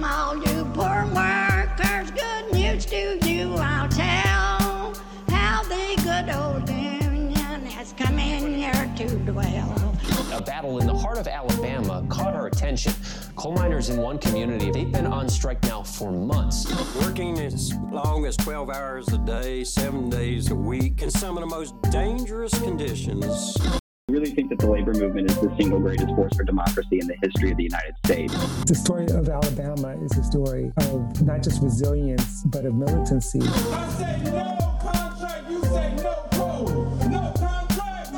Come all you poor workers, good news to you I'll tell. How the good old union has come in here to dwell. A battle in the heart of Alabama caught our attention. Coal miners in one community, they've been on strike now for months. Working as long as 12 hours a day, seven days a week, in some of the most dangerous conditions. I really think that the labor movement is the single greatest force for democracy in the history of the United States. The story of Alabama is a story of not just resilience, but of militancy. I say no contract, you say no code. No contract,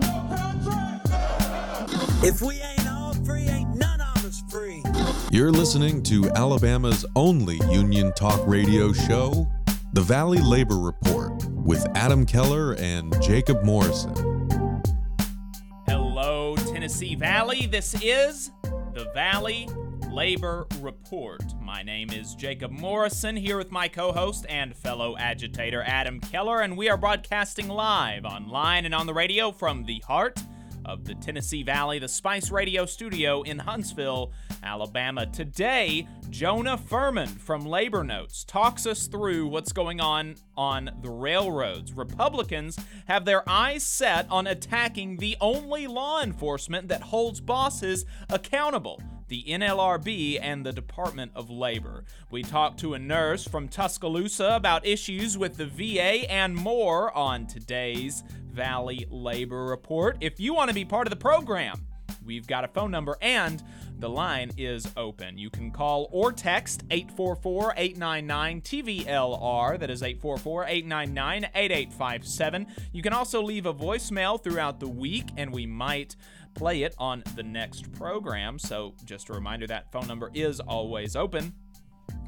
no contract. If we ain't all free, ain't none of us free. You're listening to Alabama's only union talk radio show, The Valley Labor Report, with Adam Keller and Jacob Morrison. Tennessee Valley. This is the Valley Labor Report. My name is Jacob Morrison, here with my co host and fellow agitator Adam Keller, and we are broadcasting live online and on the radio from the heart of the Tennessee Valley, the Spice Radio studio in Huntsville, Alabama. Today, Jonah Furman from Labor Notes talks us through what's going on on the railroads. Republicans have their eyes set on attacking the only law enforcement that holds bosses accountable the NLRB, and the Department of Labor. We talked to a nurse from Tuscaloosa about issues with the VA and more on today's Valley Labor Report. If you want to be part of the program, we've got a phone number and the line is open. You can call or text 844 899 TVLR. That is 844 899 8857. You can also leave a voicemail throughout the week, and we might play it on the next program. So, just a reminder that phone number is always open.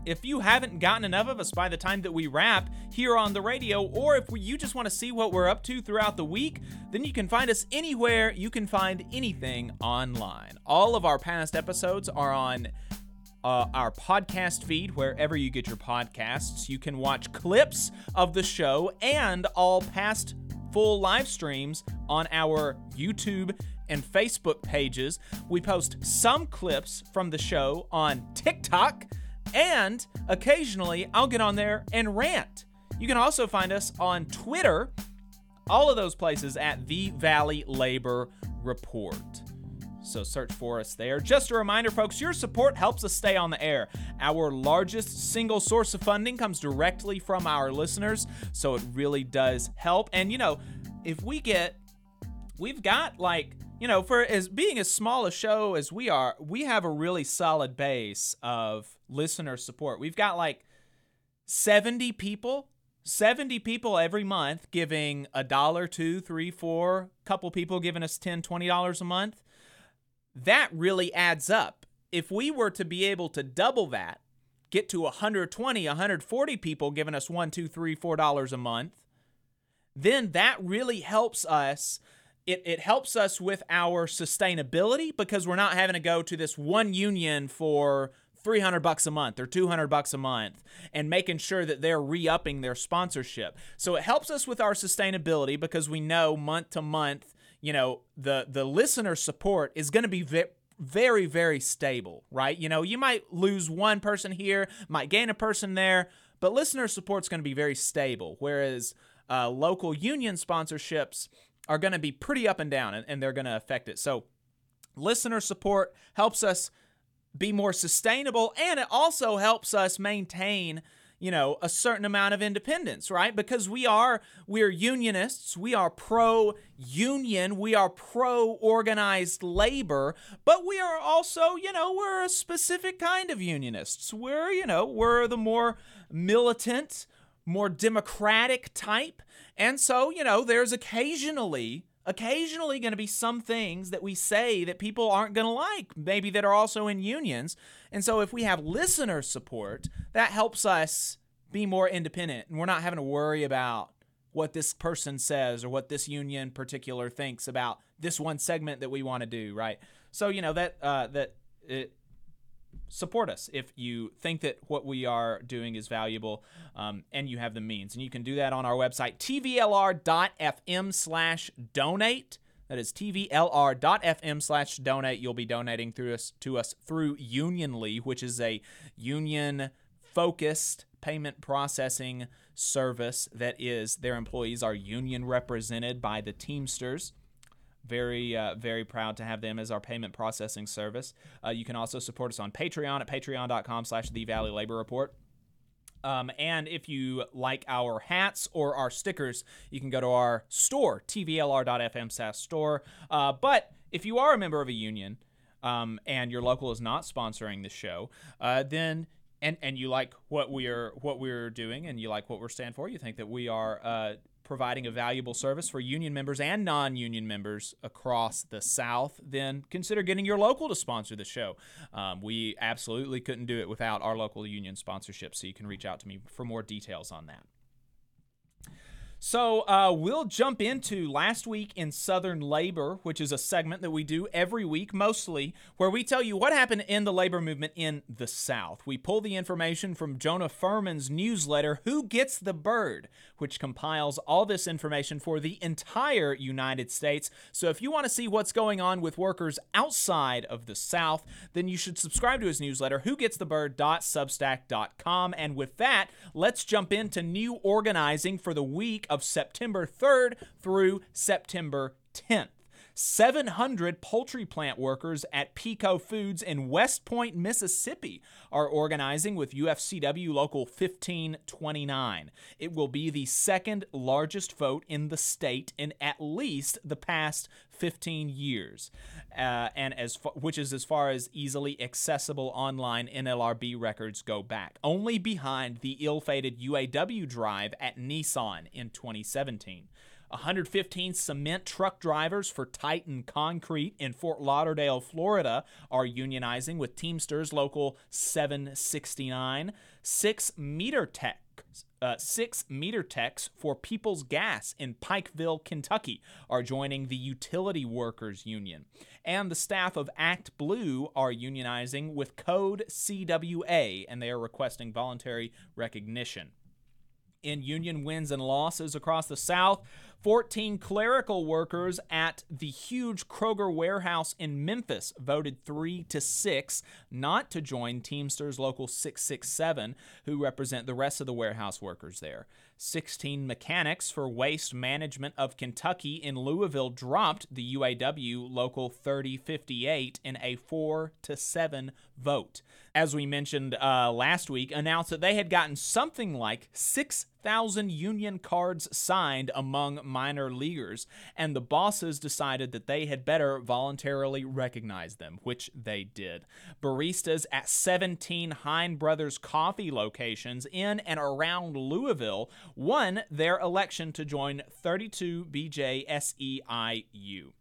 If you haven't gotten enough of us by the time that we wrap here on the radio, or if you just want to see what we're up to throughout the week, then you can find us anywhere you can find anything online. All of our past episodes are on uh, our podcast feed, wherever you get your podcasts. You can watch clips of the show and all past full live streams on our YouTube and Facebook pages. We post some clips from the show on TikTok, and occasionally I'll get on there and rant. You can also find us on Twitter, all of those places at the Valley Labor Report. So search for us there. Just a reminder, folks, your support helps us stay on the air. Our largest single source of funding comes directly from our listeners, so it really does help. And you know, if we get, we've got like you know, for as being as small a show as we are, we have a really solid base of listener support. We've got like 70 people, 70 people every month giving a dollar, two, three, four, couple people giving us 10, 20 dollars a month. That really adds up. If we were to be able to double that, get to 120, 140 people giving us one, two, three, four dollars a month, then that really helps us it, it helps us with our sustainability because we're not having to go to this one union for 300 bucks a month or 200 bucks a month and making sure that they're re-upping their sponsorship. So it helps us with our sustainability because we know month to month, you know, the the listener support is going to be very very stable, right? You know, you might lose one person here, might gain a person there, but listener support's going to be very stable whereas uh, local union sponsorships are going to be pretty up and down and, and they're going to affect it. So, listener support helps us be more sustainable and it also helps us maintain you know a certain amount of independence right because we are we're unionists we are pro union we are pro organized labor but we are also you know we're a specific kind of unionists we're you know we're the more militant more democratic type and so, you know, there's occasionally occasionally going to be some things that we say that people aren't going to like, maybe that are also in unions. And so if we have listener support, that helps us be more independent and we're not having to worry about what this person says or what this union particular thinks about this one segment that we want to do, right? So, you know, that uh that it support us if you think that what we are doing is valuable um, and you have the means and you can do that on our website tvlr.fm slash donate That is tvlr.fm slash donate. You'll be donating through us to us through Unionly, which is a union focused payment processing service that is their employees are union represented by the Teamsters. Very, uh, very proud to have them as our payment processing service. Uh, you can also support us on Patreon at patreon.com slash the Valley Labor Report. Um, and if you like our hats or our stickers, you can go to our store, tvlr.fm slash store. Uh, but if you are a member of a union um, and your local is not sponsoring the show, uh, then and and you like what we're what we're doing and you like what we're stand for, you think that we are uh, providing a valuable service for union members and non-union members across the South, then consider getting your local to sponsor the show. Um, we absolutely couldn't do it without our local union sponsorship, so you can reach out to me for more details on that. So uh, we'll jump into last week in Southern Labor, which is a segment that we do every week, mostly, where we tell you what happened in the labor movement in the South. We pull the information from Jonah Furman's newsletter, Who Gets the Bird, which compiles all this information for the entire United States. So if you want to see what's going on with workers outside of the South, then you should subscribe to his newsletter, whogetsthebird.substack.com. And with that, let's jump into new organizing for the week of September 3rd through September 10th. 700 poultry plant workers at Peco Foods in West Point, Mississippi are organizing with UFCW Local 1529. It will be the second largest vote in the state in at least the past 15 years, uh, and as fa- which is as far as easily accessible online NLRB records go back, only behind the ill-fated UAW drive at Nissan in 2017. 115 cement truck drivers for Titan Concrete in Fort Lauderdale, Florida, are unionizing with Teamsters Local 769. Six meter tech. Uh, six meter techs for People's Gas in Pikeville, Kentucky, are joining the Utility Workers Union. And the staff of Act Blue are unionizing with Code CWA, and they are requesting voluntary recognition in union wins and losses across the South. 14 clerical workers at the huge Kroger warehouse in Memphis voted 3 to 6 not to join Teamsters Local 667, who represent the rest of the warehouse workers there. 16 mechanics for Waste Management of Kentucky in Louisville dropped the UAW Local 3058 in a 4 to 7 vote. As we mentioned uh, last week, announced that they had gotten something like 6,000 union cards signed among minor leaguers, and the bosses decided that they had better voluntarily recognize them, which they did. Baristas at 17 Heine Brothers coffee locations in and around Louisville won their election to join 32 BJ SEIU.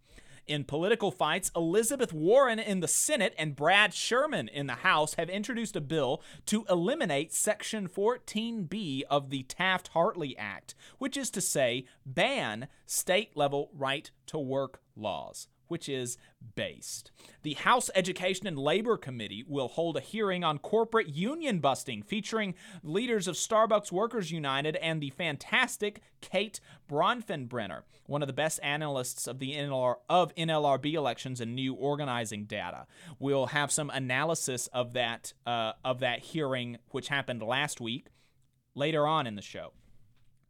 In political fights, Elizabeth Warren in the Senate and Brad Sherman in the House have introduced a bill to eliminate Section 14B of the Taft Hartley Act, which is to say, ban state level right to work laws which is based. The House Education and Labor Committee will hold a hearing on corporate union busting featuring leaders of Starbucks Workers United and the fantastic Kate Bronfenbrenner, one of the best analysts of the NLR, of NLRB elections and new organizing data. We'll have some analysis of that uh, of that hearing which happened last week later on in the show.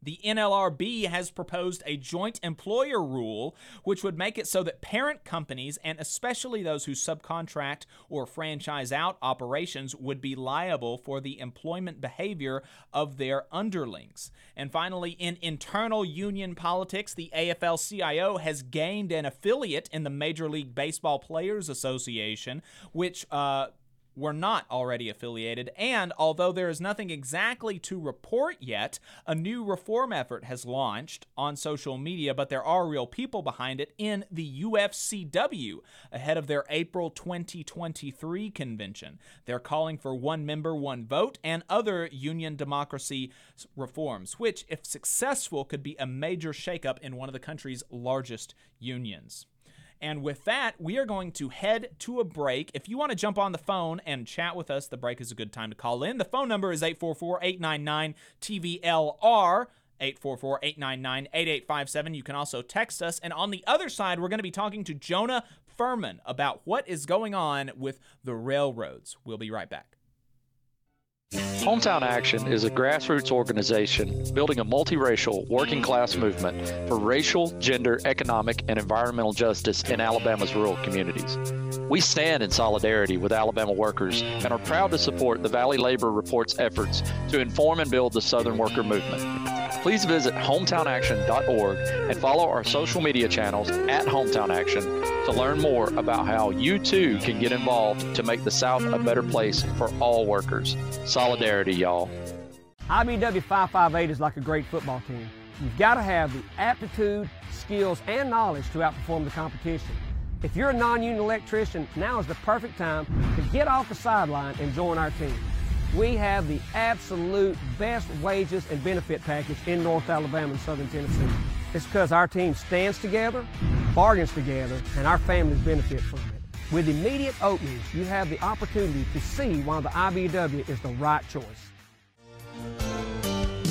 The NLRB has proposed a joint employer rule, which would make it so that parent companies, and especially those who subcontract or franchise out operations, would be liable for the employment behavior of their underlings. And finally, in internal union politics, the AFL CIO has gained an affiliate in the Major League Baseball Players Association, which, uh, were not already affiliated, and although there is nothing exactly to report yet, a new reform effort has launched on social media, but there are real people behind it in the UFCW ahead of their April 2023 convention. They're calling for one member, one vote, and other union democracy reforms, which, if successful, could be a major shakeup in one of the country's largest unions. And with that, we are going to head to a break. If you want to jump on the phone and chat with us, the break is a good time to call in. The phone number is 844 899 TVLR. 844 899 8857. You can also text us. And on the other side, we're going to be talking to Jonah Furman about what is going on with the railroads. We'll be right back. Hometown Action is a grassroots organization building a multiracial working class movement for racial, gender, economic, and environmental justice in Alabama's rural communities. We stand in solidarity with Alabama workers and are proud to support the Valley Labor Report's efforts to inform and build the Southern worker movement. Please visit hometownaction.org and follow our social media channels at Hometown Action to learn more about how you too can get involved to make the South a better place for all workers. Solidarity, y'all. IBEW 558 is like a great football team. You've got to have the aptitude, skills, and knowledge to outperform the competition. If you're a non union electrician, now is the perfect time to get off the sideline and join our team. We have the absolute best wages and benefit package in North Alabama and Southern Tennessee. It's because our team stands together, bargains together, and our families benefit from it. With immediate openings, you have the opportunity to see why the IBEW is the right choice.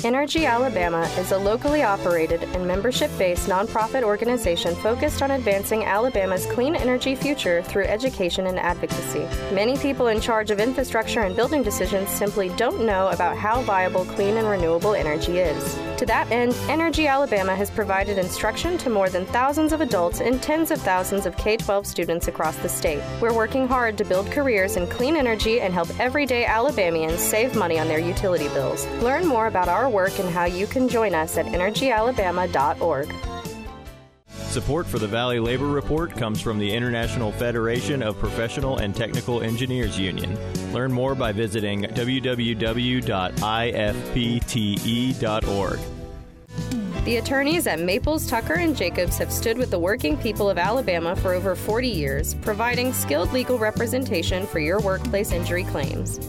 Energy Alabama is a locally operated and membership based nonprofit organization focused on advancing Alabama's clean energy future through education and advocacy. Many people in charge of infrastructure and building decisions simply don't know about how viable clean and renewable energy is. To that end, Energy Alabama has provided instruction to more than thousands of adults and tens of thousands of K 12 students across the state. We're working hard to build careers in clean energy and help everyday Alabamians save money on their utility bills. Learn more about our work and how you can join us at energyalabama.org. Support for the Valley Labor Report comes from the International Federation of Professional and Technical Engineers Union. Learn more by visiting www.ifpte.org. The attorneys at Maples, Tucker, and Jacobs have stood with the working people of Alabama for over 40 years, providing skilled legal representation for your workplace injury claims.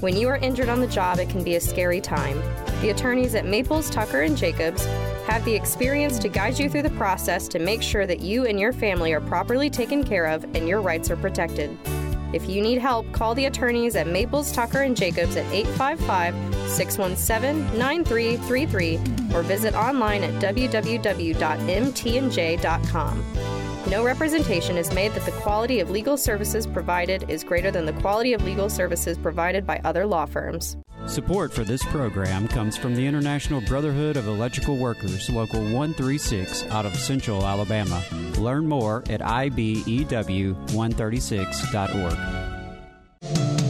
When you are injured on the job, it can be a scary time. The attorneys at Maples, Tucker, and Jacobs have the experience to guide you through the process to make sure that you and your family are properly taken care of and your rights are protected. If you need help, call the attorneys at Maples, Tucker, and Jacobs at 855 617 9333 or visit online at www.mtandj.com. No representation is made that the quality of legal services provided is greater than the quality of legal services provided by other law firms. Support for this program comes from the International Brotherhood of Electrical Workers, Local 136 out of Central Alabama. Learn more at IBEW136.org.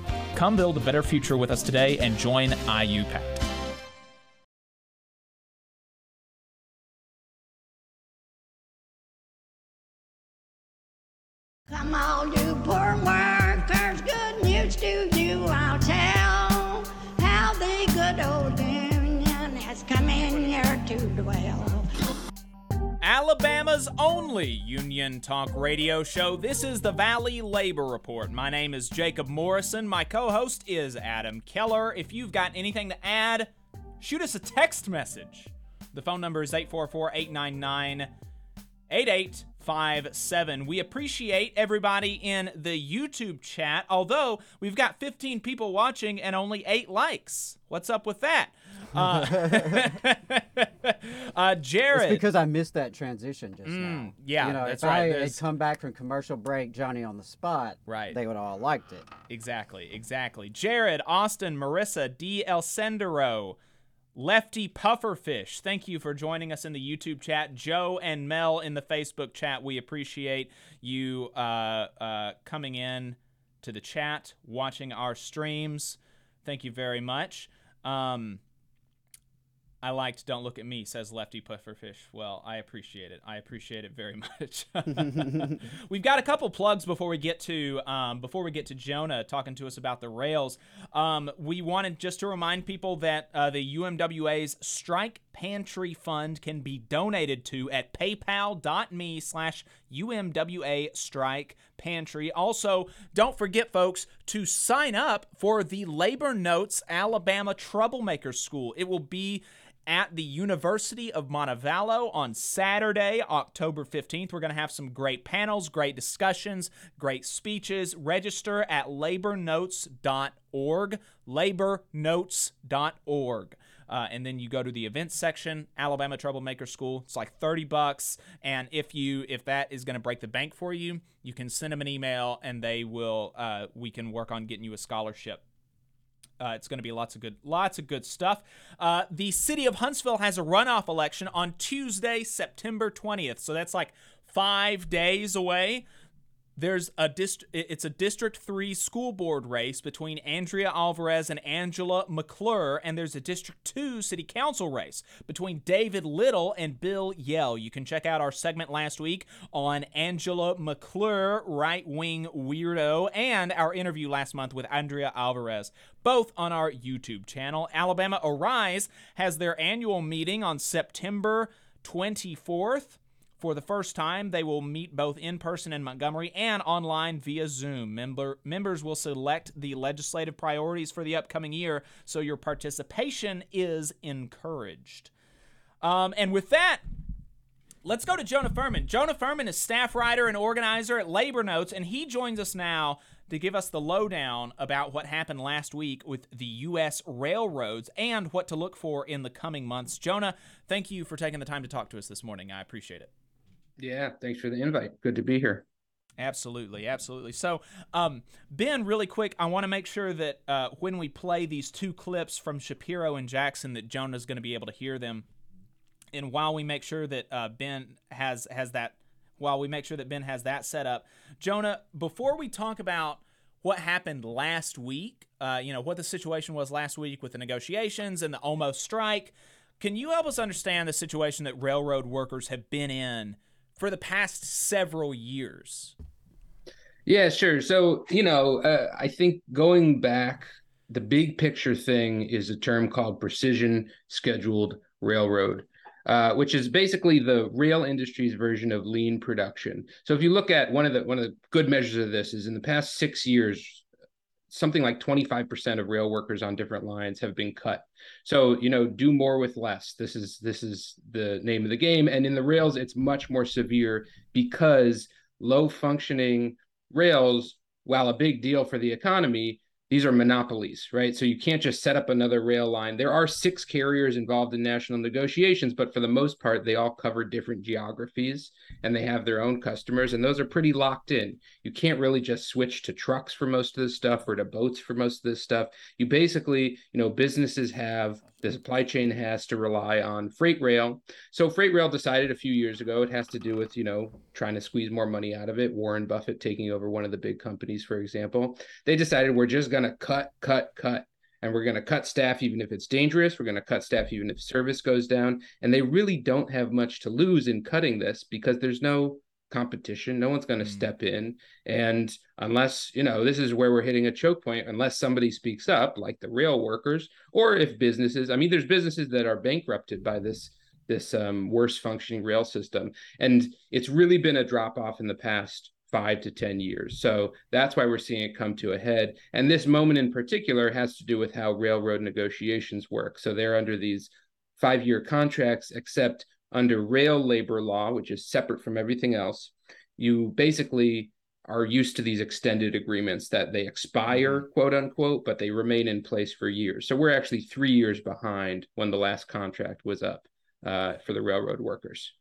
Come build a better future with us today and join IUPAT. Come Only union talk radio show. This is the Valley Labor Report. My name is Jacob Morrison. My co host is Adam Keller. If you've got anything to add, shoot us a text message. The phone number is 844 899 8857. We appreciate everybody in the YouTube chat, although we've got 15 people watching and only eight likes. What's up with that? Uh, uh, Jared. It's because I missed that transition just Mm, now. yeah, you know, that's if right. I had come back from commercial break, Johnny on the spot, Right. they would all liked it. Exactly, exactly. Jared, Austin, Marissa, D. El Sendero, Lefty Pufferfish, thank you for joining us in the YouTube chat. Joe and Mel in the Facebook chat, we appreciate you uh, uh, coming in to the chat, watching our streams. Thank you very much. Um, I liked Don't Look at Me, says Lefty Pufferfish. Well, I appreciate it. I appreciate it very much. We've got a couple plugs before we get to um, before we get to Jonah talking to us about the rails. Um, we wanted just to remind people that uh, the UMWA's Strike Pantry Fund can be donated to at paypal.me slash UMWA Strike Pantry. Also, don't forget, folks, to sign up for the Labor Notes Alabama Troublemaker School. It will be at the University of Montevallo on Saturday, October 15th. We're going to have some great panels, great discussions, great speeches. Register at labornotes.org, labornotes.org. Uh, and then you go to the events section, Alabama Troublemaker School. It's like 30 bucks. And if you if that is going to break the bank for you, you can send them an email and they will uh, we can work on getting you a scholarship. Uh, it's going to be lots of good, lots of good stuff. Uh, the city of Huntsville has a runoff election on Tuesday, September 20th. So that's like five days away. There's a dist- it's a District 3 school board race between Andrea Alvarez and Angela McClure, and there's a District 2 city council race between David Little and Bill Yell. You can check out our segment last week on Angela McClure, right wing weirdo, and our interview last month with Andrea Alvarez, both on our YouTube channel. Alabama Arise has their annual meeting on September 24th. For the first time, they will meet both in person in Montgomery and online via Zoom. Member, members will select the legislative priorities for the upcoming year, so your participation is encouraged. Um, and with that, let's go to Jonah Furman. Jonah Furman is staff writer and organizer at Labor Notes, and he joins us now to give us the lowdown about what happened last week with the U.S. railroads and what to look for in the coming months. Jonah, thank you for taking the time to talk to us this morning. I appreciate it. Yeah, thanks for the invite. Good to be here. Absolutely, absolutely. So, um, Ben, really quick, I want to make sure that uh, when we play these two clips from Shapiro and Jackson, that Jonah's going to be able to hear them. And while we make sure that uh, Ben has has that, while we make sure that Ben has that set up, Jonah, before we talk about what happened last week, uh, you know what the situation was last week with the negotiations and the almost strike, can you help us understand the situation that railroad workers have been in? For the past several years? Yeah, sure. So, you know, uh, I think going back, the big picture thing is a term called precision scheduled railroad. Uh, which is basically the rail industry's version of lean production. So if you look at one of the one of the good measures of this is in the past six years, something like 25% of rail workers on different lines have been cut. So, you know, do more with less. This is this is the name of the game. And in the rails, it's much more severe because low functioning rails, while a big deal for the economy, these are monopolies, right? So you can't just set up another rail line. There are six carriers involved in national negotiations, but for the most part, they all cover different geographies and they have their own customers, and those are pretty locked in. You can't really just switch to trucks for most of this stuff or to boats for most of this stuff. You basically, you know, businesses have the supply chain has to rely on freight rail. So freight rail decided a few years ago it has to do with, you know, trying to squeeze more money out of it. Warren Buffett taking over one of the big companies, for example. They decided we're just going to cut, cut, cut. And we're going to cut staff even if it's dangerous. We're going to cut staff even if service goes down. And they really don't have much to lose in cutting this because there's no competition. No one's going to mm. step in. And unless, you know, this is where we're hitting a choke point, unless somebody speaks up, like the rail workers, or if businesses, I mean, there's businesses that are bankrupted by this this um, worse functioning rail system. And it's really been a drop off in the past five to 10 years. So that's why we're seeing it come to a head. And this moment in particular has to do with how railroad negotiations work. So they're under these five year contracts, except under rail labor law, which is separate from everything else. You basically are used to these extended agreements that they expire, quote unquote, but they remain in place for years. So we're actually three years behind when the last contract was up uh, for the railroad workers.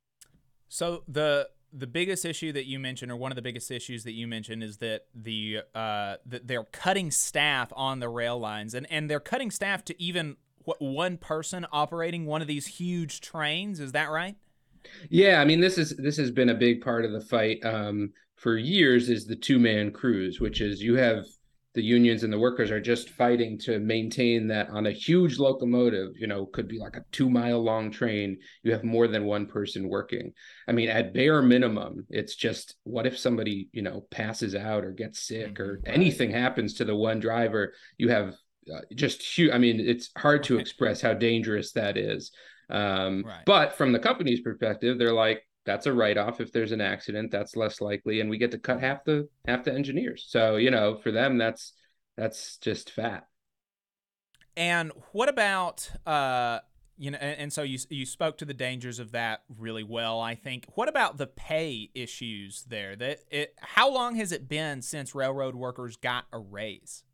So the the biggest issue that you mentioned, or one of the biggest issues that you mentioned, is that the uh, that they're cutting staff on the rail lines, and and they're cutting staff to even what one person operating one of these huge trains. Is that right? Yeah, I mean this is this has been a big part of the fight um, for years. Is the two man crews, which is you have the unions and the workers are just fighting to maintain that on a huge locomotive you know could be like a two mile long train you have more than one person working i mean at bare minimum it's just what if somebody you know passes out or gets sick or Mm-hmm. anything happens to the one driver you have uh, just huge i mean it's hard to express how dangerous that is um, Right. but from the company's perspective they're like that's a write-off if there's an accident that's less likely and we get to cut half the half the engineers so you know for them that's that's just fat And what about uh you know and, and so you you spoke to the dangers of that really well I think. What about the pay issues there? That it how long has it been since railroad workers got a raise?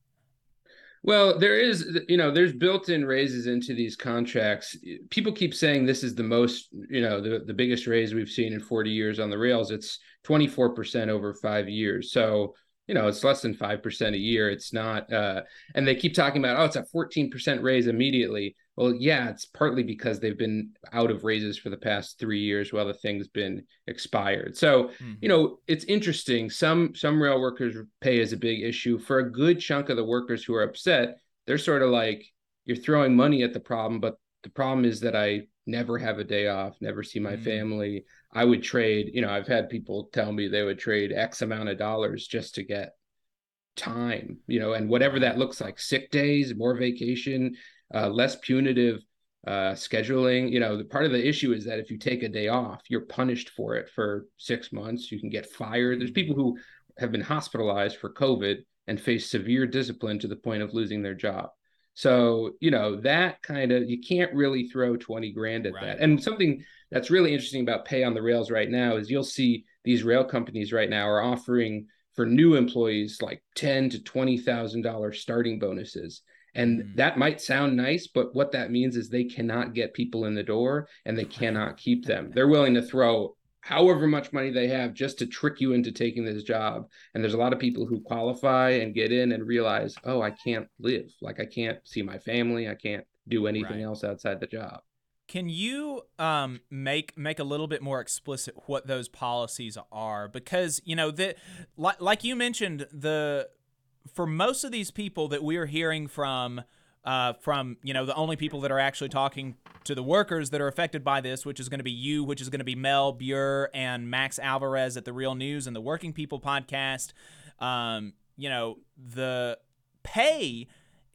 Well, there is, you know, there's built-in raises into these contracts. People keep saying this is the most, you know, the, the biggest raise we've seen in 40 years on the rails. It's 24% over five years. So, you know, it's less than 5% a year. It's not, uh, and they keep talking about, oh, it's a 14% raise immediately. Well, yeah, it's partly because they've been out of raises for the past three years while the thing's been expired. So, you mm-hmm. know, it's interesting. Some some rail workers pay is a big issue. For a good chunk of the workers who are upset, they're sort of like, you're throwing money at the problem, but the problem is that I never have a day off, never see my mm. family. I would trade, you know, I've had people tell me they would trade X amount of dollars just to get time, you know, and whatever that looks like sick days, more vacation, uh, less punitive uh, scheduling. You know, the part of the issue is that if you take a day off, you're punished for it for six months. You can get fired. There's people who have been hospitalized for COVID and face severe discipline to the point of losing their job. So, you know, that kind of, you can't really throw 20 grand at that. And something that's really interesting about pay on the rails right now is you'll see these rail companies right now are offering for new employees like ten to twenty thousand dollars starting bonuses. And that might sound nice, but what that means is they cannot get people in the door and they cannot keep them. They're willing to throw however much money they have just to trick you into taking this job. And there's a lot of people who qualify and get in and realize, oh, I can't live. Like I can't see my family. I can't do anything else outside the job. Can you um, make make a little bit more explicit what those policies are? Because you know that, like, like you mentioned, the for most of these people that we're hearing from, uh, from you know the only people that are actually talking to the workers that are affected by this, which is going to be you, which is going to be Mel Buer and Max Alvarez at the Real News and the Working People podcast. Um, you know the pay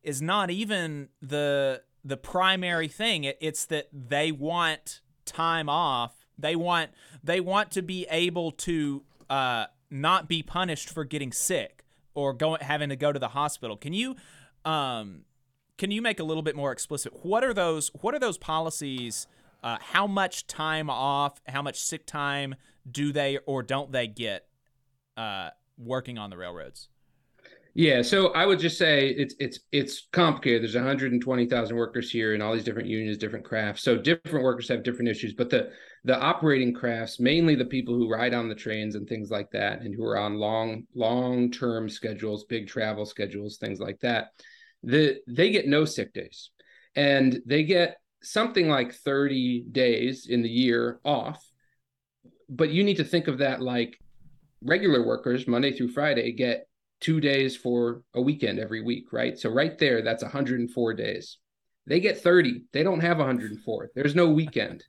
is not even the the primary thing. It, it's that they want time off. They want they want to be able to uh, not be punished for getting sick or going having to go to the hospital. Can you um, can you make a little bit more explicit? What are those What are those policies? Uh, how much time off? How much sick time do they or don't they get uh, working on the railroads? Yeah, so I would just say it's it's it's complicated. There's 120,000 workers here in all these different unions, different crafts. So different workers have different issues, but the the operating crafts, mainly the people who ride on the trains and things like that and who are on long long-term schedules, big travel schedules, things like that. The they get no sick days. And they get something like 30 days in the year off. But you need to think of that like regular workers Monday through Friday get two days for a weekend every week, right? So right there, that's 104 days. They get 30. They don't have 104. There's no weekend.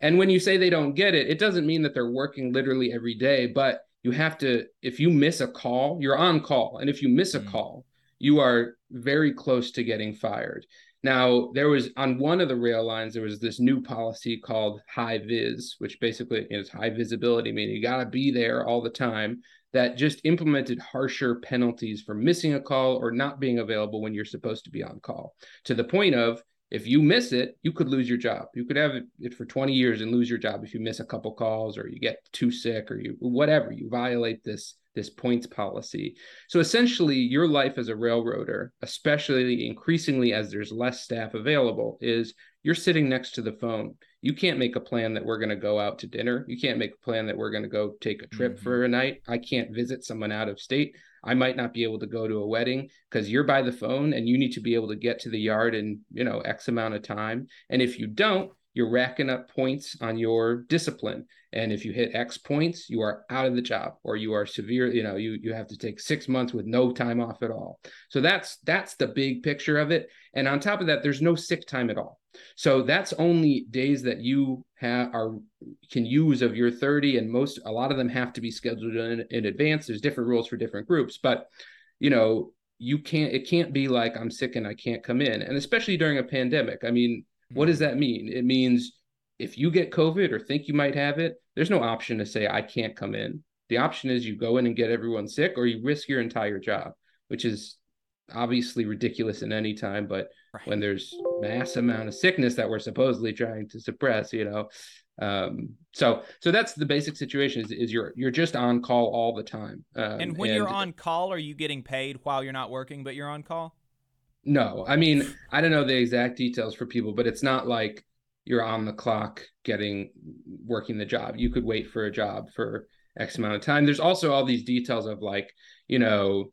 and when you say they don't get it, it doesn't mean that they're working literally every day, but you have to, if you miss a call, you're on call. And if you miss a mm. call, you are very close to getting fired. Now, there was on one of the rail lines, there was this new policy called high vis, which basically is high visibility, meaning you got to be there all the time. That just implemented harsher penalties for missing a call or not being available when you're supposed to be on call, to the point of if you miss it, you could lose your job. You could have it for 20 years and lose your job if you miss a couple calls or you get too sick or you whatever. You violate this this points policy. So essentially, your life as a railroader, especially increasingly as there's less staff available, is you're sitting next to the phone. You can't make a plan that we're going to go out to dinner. You can't make a plan that we're going to go take a trip mm-hmm. for a night. I can't visit someone out of state. I might not be able to go to a wedding because you're by the phone and you need to be able to get to the yard in, you know, X amount of time. And if you don't, you're racking up points on your discipline. And if you hit x points you are out of the job or you are severe you know you you have to take 6 months with no time off at all. So that's that's the big picture of it. And on top of that there's no sick time at all. So that's only days that you have are can use of your 30 and most a lot of them have to be scheduled in, in advance. There's different rules for different groups but you know you can't it can't be like i'm sick and i can't come in. And especially during a pandemic. I mean what does that mean? It means if you get COVID or think you might have it, there's no option to say, I can't come in. The option is you go in and get everyone sick or you risk your entire job, which is obviously ridiculous in any time. But right. when there's mass amount of sickness that we're supposedly trying to suppress, you know, um, so so that's the basic situation is, is you're you're just on call all the time. Um, and when and, you're on call, are you getting paid while you're not working, but you're on call? No, I mean, I don't know the exact details for people, but it's not like you're on the clock getting working the job. You could wait for a job for X amount of time. There's also all these details of like, you know,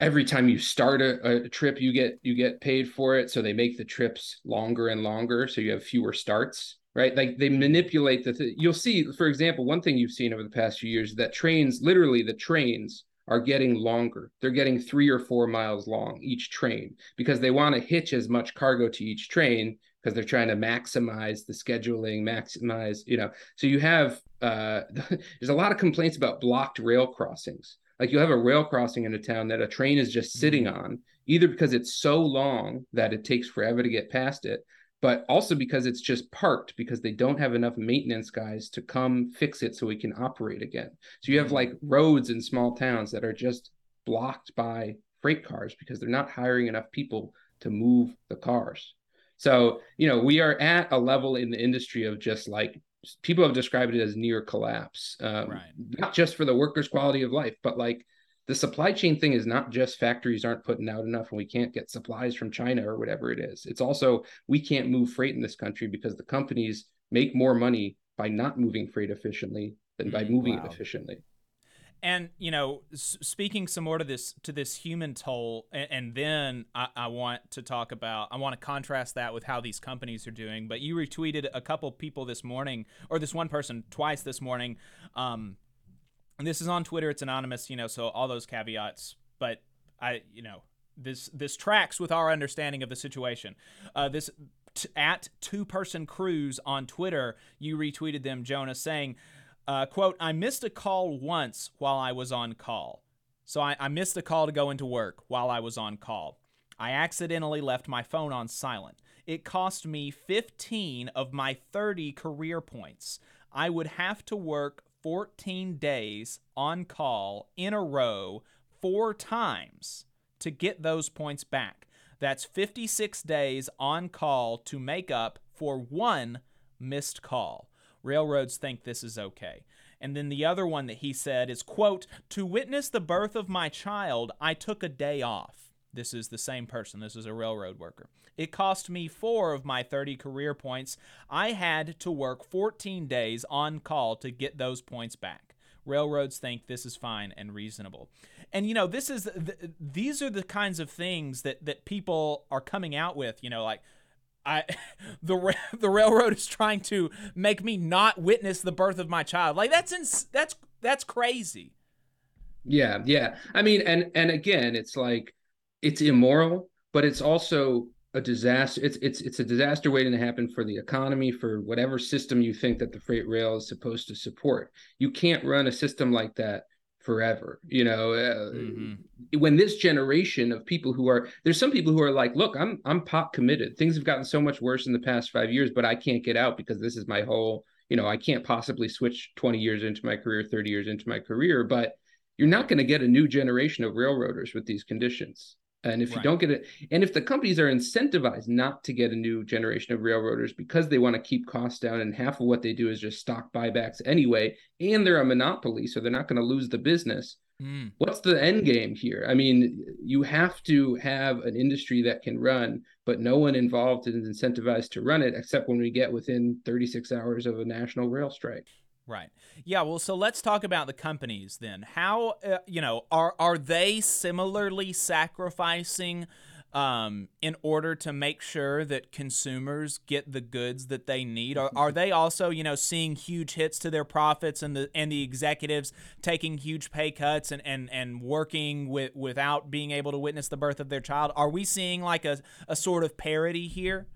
every time you start a, a trip, you get you get paid for it. So they make the trips longer and longer, so you have fewer starts right? Like they manipulate the. Th- you'll see, for example, one thing you've seen over the past few years that trains, literally the trains are getting longer. They're getting three or four miles long each train because they want to hitch as much cargo to each train because they're trying to maximize the scheduling, maximize, you know. So you have uh, there's a lot of complaints about blocked rail crossings. Like you have a rail crossing in a town that a train is just sitting mm-hmm. on, either because it's so long that it takes forever to get past it, but also because it's just parked because they don't have enough maintenance guys to come fix it so we can operate again. So you have like roads in small towns that are just blocked by freight cars because they're not hiring enough people to move the cars. So, you know, we are at a level in the industry of just like people have described it as near collapse, um, right. not just for the workers' quality of life, but like the supply chain thing is not just factories aren't putting out enough and we can't get supplies from China or whatever it is. It's also we can't move freight in this country because the companies make more money by not moving freight efficiently than by mm, moving wow. it efficiently. And you know, speaking some more to this to this human toll, and, and then I, I, want to talk about I want to contrast that with how these companies are doing. But you retweeted a couple people this morning, or this one person twice this morning, um, and this is on Twitter. It's anonymous, you know, so all those caveats. But I, you know, this this tracks with our understanding of the situation. Uh, this t- at two person crews on Twitter, you retweeted them, Jonah, saying, uh, "quote I missed a call once while I was on call, so I, I missed a call to go into work while I was on call. I accidentally left my phone on silent. It cost me 15 of my 30 career points. I would have to work 14 days on call in a row four times to get those points back. That's 56 days on call to make up for one missed call. Railroads think this is okay. And then the other one that he said is, quote, to witness the birth of my child, I took a day off. This is the same person. This is a railroad worker. It cost me four of my 30 career points. I had to work 14 days on call to get those points back. Railroads think this is fine and reasonable. And you know, this is th- these are the kinds of things that that people are coming out with, you know, like I the the railroad is trying to make me not witness the birth of my child. Like that's ins- that's that's crazy. Yeah, yeah. I mean, and and again, it's like it's immoral, but it's also a disaster. It's it's it's a disaster waiting to happen for the economy, for whatever system you think that the freight rail is supposed to support. You can't run a system like that forever. You know, uh, mm-hmm. when this generation of people who are there's some people who are like, look, I'm I'm pop committed. Things have gotten so much worse in the past five years, but I can't get out because this is my whole. You know, I can't possibly switch 20 years into my career, 30 years into my career, but you're not going to get a new generation of railroaders with these conditions. And if right. you don't get it, and if the companies are incentivized not to get a new generation of railroaders because they want to keep costs down, and half of what they do is just stock buybacks anyway, and they're a monopoly, so they're not going to lose the business. Mm. What's the end game here? I mean, you have to have an industry that can run, but no one involved is incentivized to run it except when we get within 36 hours of a national rail strike. Right. Yeah. Well, so let's talk about the companies then. How uh, you know are are they similarly sacrificing um, in order to make sure that consumers get the goods that they need? Are, are they also you know seeing huge hits to their profits and the and the executives taking huge pay cuts and and and working with without being able to witness the birth of their child? Are we seeing like a a sort of parity here?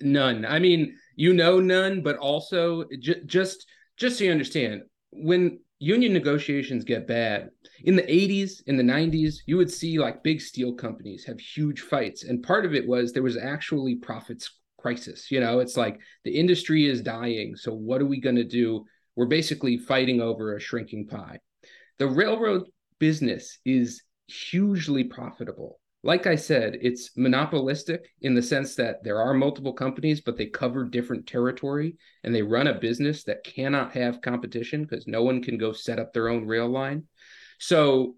None. I mean you know none but also j- just just so you understand when union negotiations get bad in the 80s in the 90s you would see like big steel companies have huge fights. And part of it was there was actually profits crisis you know? It's like the industry is dying so what are we going to do? We're basically fighting over a shrinking pie. The railroad business is hugely profitable like I said, it's monopolistic in the sense that there are multiple companies, but they cover different territory and they run a business that cannot have competition because no one can go set up their own rail line. So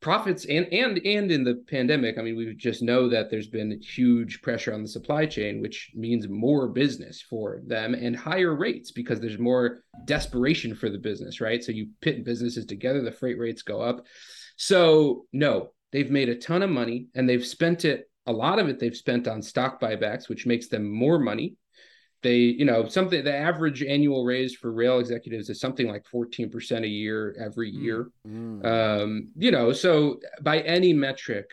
profits and and and in the pandemic, I mean, we just know that there's been huge pressure on the supply chain, which means more business for them and higher rates because there's more desperation for the business, right? So you pit businesses together, the freight rates go up. So no, They've made a ton of money and they've spent it, a lot of it they've spent on stock buybacks, which makes them more money. They, you know, something the average annual raise for rail executives is something like 14% a year every mm, year. Mm. Um, you know, so by any metric,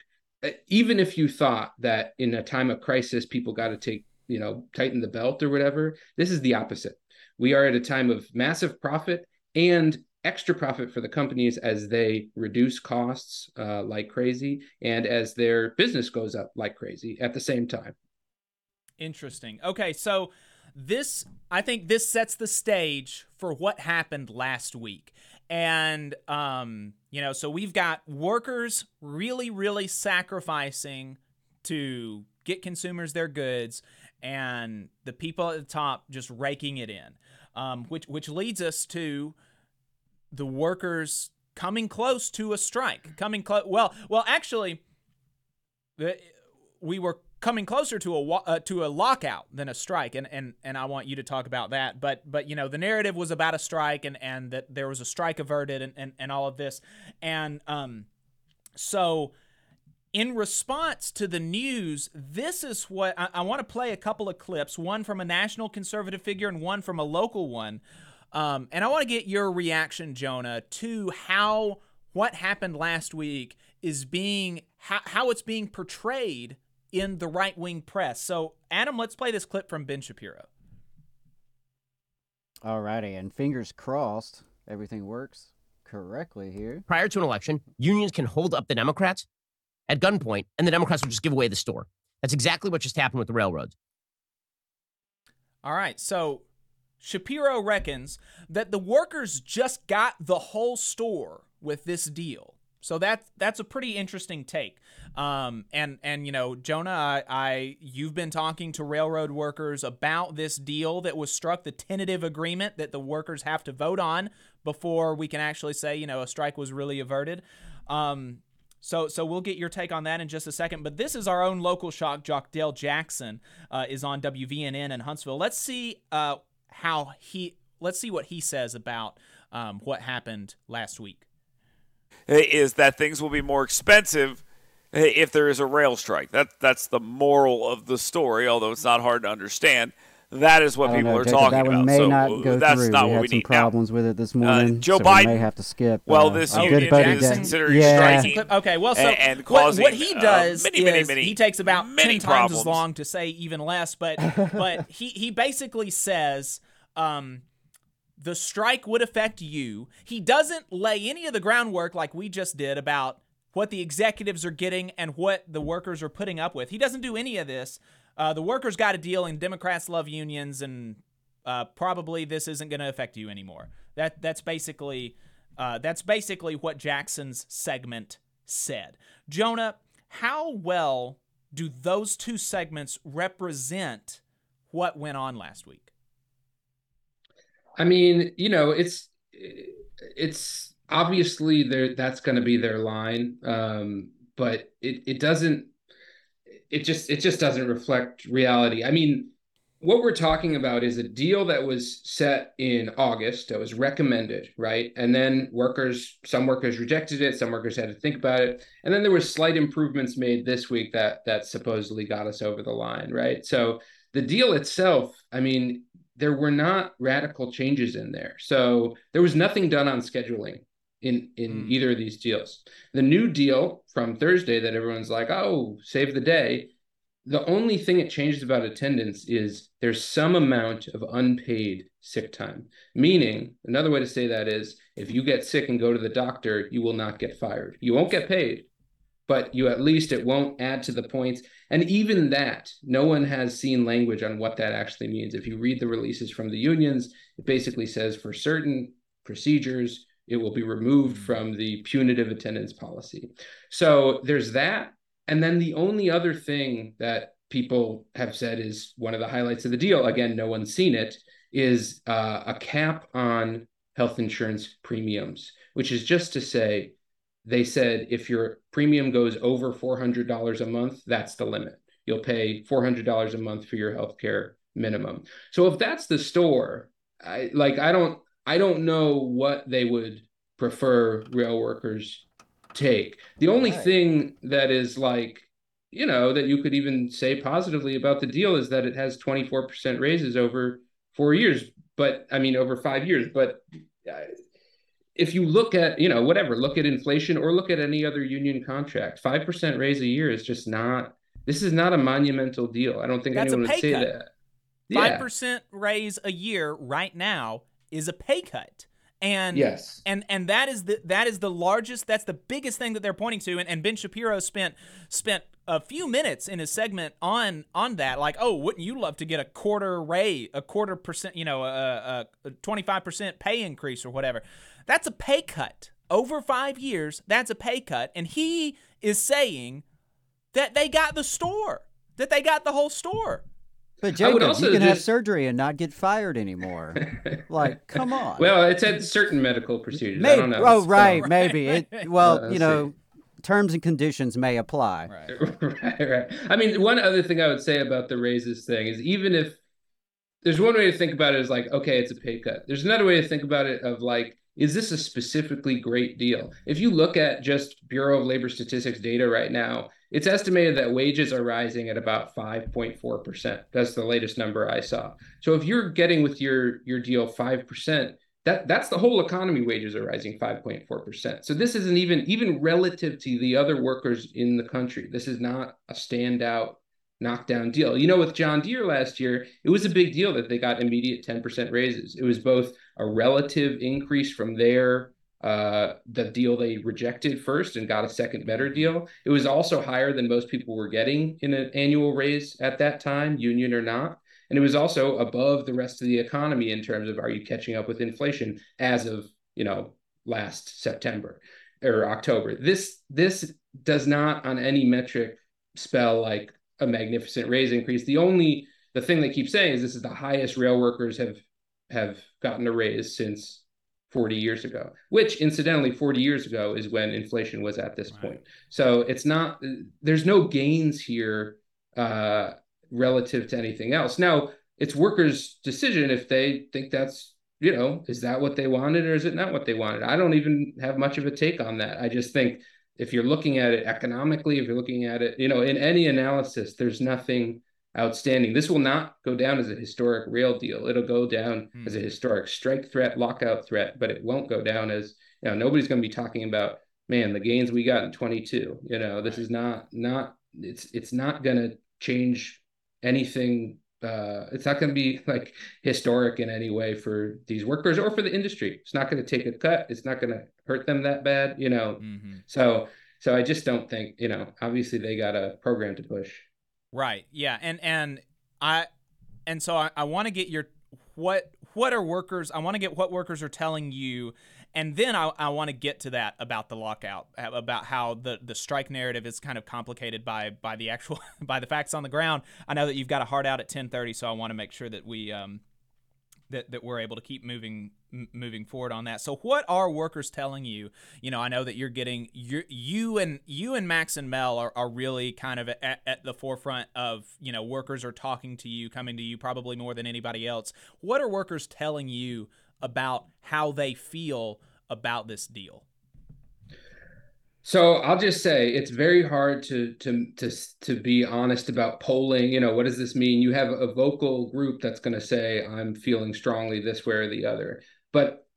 even if you thought that in a time of crisis, people got to take, you know, tighten the belt or whatever, this is the opposite. We are at a time of massive profit and extra profit for the companies as they reduce costs uh, like crazy and as their business goes up like crazy at the same time. Interesting. Okay, so this I think this sets the stage for what happened last week. And um, you know, so we've got workers really really sacrificing to get consumers their goods and the people at the top just raking it in. Um, which which leads us to the workers coming close to a strike. Coming close. Well, well, actually, we were coming closer to a uh, to a lockout than a strike, and and and I want you to talk about that. But but you know, the narrative was about a strike, and and that there was a strike averted, and and, and all of this, and um, so. In response to the news, this is what I, I want to play a couple of clips, one from a national conservative figure and one from a local one, um, and I want to get your reaction, Jonah, to how what happened last week is being how, how it's being portrayed in the right wing press. So, Adam, let's play this clip from Ben Shapiro. Alrighty, and fingers crossed, everything works correctly here. Prior to an election, unions can hold up the Democrats at gunpoint, and the Democrats will just give away the store. That's exactly what just happened with the railroads. All right, so Shapiro reckons that the workers just got the whole store with this deal. So that's that's a pretty interesting take. Um, and and you know, Jonah, I, I you've been talking to railroad workers about this deal that was struck, the tentative agreement that the workers have to vote on before we can actually say, you know, a strike was really averted. Um, so, so we'll get your take on that in just a second. But this is our own local shock jock, Dale Jackson, uh, is on WVNN in Huntsville. Let's see uh, how he let's see what he says about um, what happened last week. Is that things will be more expensive if there is a rail strike? That that's the moral of the story. Although it's not hard to understand. That is what people know, are Jacob, talking that one about. May so not go that's through. not we what had we some need problems now. with it this morning. Uh, Joe so Biden we may have to skip. Well, uh, this our union good buddy is Dan- considering yeah. striking. Okay, well, so and, and what, causing what he uh, does many, is many, many, he takes about many ten problems. times as long to say even less, but but he he basically says. Um, the strike would affect you. He doesn't lay any of the groundwork like we just did about what the executives are getting and what the workers are putting up with. He doesn't do any of this. Uh, the workers got a deal, and Democrats love unions, and uh, probably this isn't going to affect you anymore. That that's basically uh, that's basically what Jackson's segment said. Jonah, how well do those two segments represent what went on last week? I mean, you know, it's it's obviously there that's going to be their line, um, but it it doesn't. It just it just doesn't reflect reality. I mean, what we're talking about is a deal that was set in August that was recommended, right? And then workers, some workers rejected it, some workers had to think about it, and then there were slight improvements made this week that that supposedly got us over the line, right? So the deal itself, I mean, there were not radical changes in there. So there was nothing done on scheduling in in mm. either of these deals. The new deal from Thursday that everyone's like, "Oh, save the day." The only thing it changes about attendance is there's some amount of unpaid sick time. Meaning, another way to say that is if you get sick and go to the doctor, you will not get fired. You won't get paid, but you at least it won't add to the points. And even that, no one has seen language on what that actually means. If you read the releases from the unions, it basically says for certain procedures, it will be removed from the punitive attendance policy. So there's that. And then the only other thing that people have said is one of the highlights of the deal, again, no one's seen it, is uh, a cap on health insurance premiums, which is just to say they said if your premium goes over $400 a month, that's the limit. You'll pay $400 a month for your healthcare minimum. So if that's the store, I like I don't I don't know what they would prefer rail workers take. The only right. thing that is like you know that you could even say positively about the deal is that it has 24% raises over 4 years, but I mean over 5 years, but uh, if you look at you know whatever look at inflation or look at any other union contract 5% raise a year is just not this is not a monumental deal i don't think That's anyone would say cut. that Five percent raise a year right now is a pay cut, and yes, and and that is the that is the largest. That's the biggest thing that they're pointing to. And, and Ben Shapiro spent spent a few minutes in his segment on on that. Like, oh, wouldn't you love to get a quarter raise, a quarter percent, you know, a twenty five percent pay increase or whatever? That's a pay cut. Over five years, that's a pay cut. And he is saying that they got the store, that they got the whole store. But Jacob, you can just... have surgery and not get fired anymore. like, come on. Well, it's at certain medical procedures. Maybe, I don't know. Oh, right, maybe. It, well, uh, you know, see. terms and conditions may apply. Right. right, right. I mean, one other thing I would say about the raises thing is even if there's one way to think about it is like, okay, it's a pay cut. There's another way to think about it of like, is this a specifically great deal? If you look at just Bureau of Labor Statistics data right now, it's estimated that wages are rising at about 5.4%. That's the latest number I saw. So if you're getting with your your deal 5%, that that's the whole economy wages are rising 5.4%. So this isn't even even relative to the other workers in the country. This is not a standout knockdown deal. You know, with John Deere last year, it was a big deal that they got immediate 10% raises. It was both a relative increase from their uh, the deal they rejected first and got a second better deal. It was also higher than most people were getting in an annual raise at that time, union or not. And it was also above the rest of the economy in terms of are you catching up with inflation as of, you know, last September or October. This this does not on any metric spell like a magnificent raise increase. The only the thing they keep saying is this is the highest rail workers have have gotten a raise since 40 years ago, which incidentally 40 years ago is when inflation was at this right. point. So it's not there's no gains here uh, relative to anything else. Now it's workers' decision if they think that's you know is that what they wanted or is it not what they wanted. I don't even have much of a take on that. I just think if you're looking at it economically, if you're looking at it, you know, in any analysis, there's nothing outstanding. This will not go down as a historic rail deal. It'll go down hmm. as a historic strike threat, lockout threat, but it won't go down as, you know, nobody's going to be talking about, man, the gains we got in 22. You know, this is not, not, it's, it's not going to change anything uh, it's not going to be like historic in any way for these workers or for the industry. It's not going to take a cut. It's not going to hurt them that bad, you know. Mm-hmm. So so I just don't think you know. Obviously, they got a program to push. Right. Yeah. And and I and so I, I want to get your what what are workers? I want to get what workers are telling you and then I, I want to get to that about the lockout, about how the, the strike narrative is kind of complicated by by the actual by the facts on the ground. I know that you've got a hard out at 10:30, so I want to make sure that we um, that, that we're able to keep moving m- moving forward on that. So what are workers telling you? You know, I know that you're getting you you and you and Max and Mel are, are really kind of at, at the forefront of you know workers are talking to you, coming to you probably more than anybody else. What are workers telling you about how they feel about this deal? So I'll just say it's very hard to to to to be honest about polling. You know, what does this mean? You have a vocal group that's going to say I'm feeling strongly this way or the other. But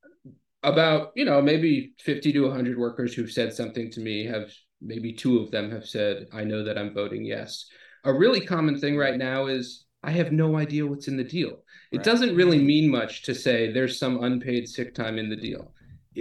about, you know, maybe 50 to 100 workers who've said something to me have maybe two of them have said I know that I'm voting yes. A really common thing right now is I have no idea what's in the deal. It right. doesn't really mean much to say there's some unpaid sick time in the deal.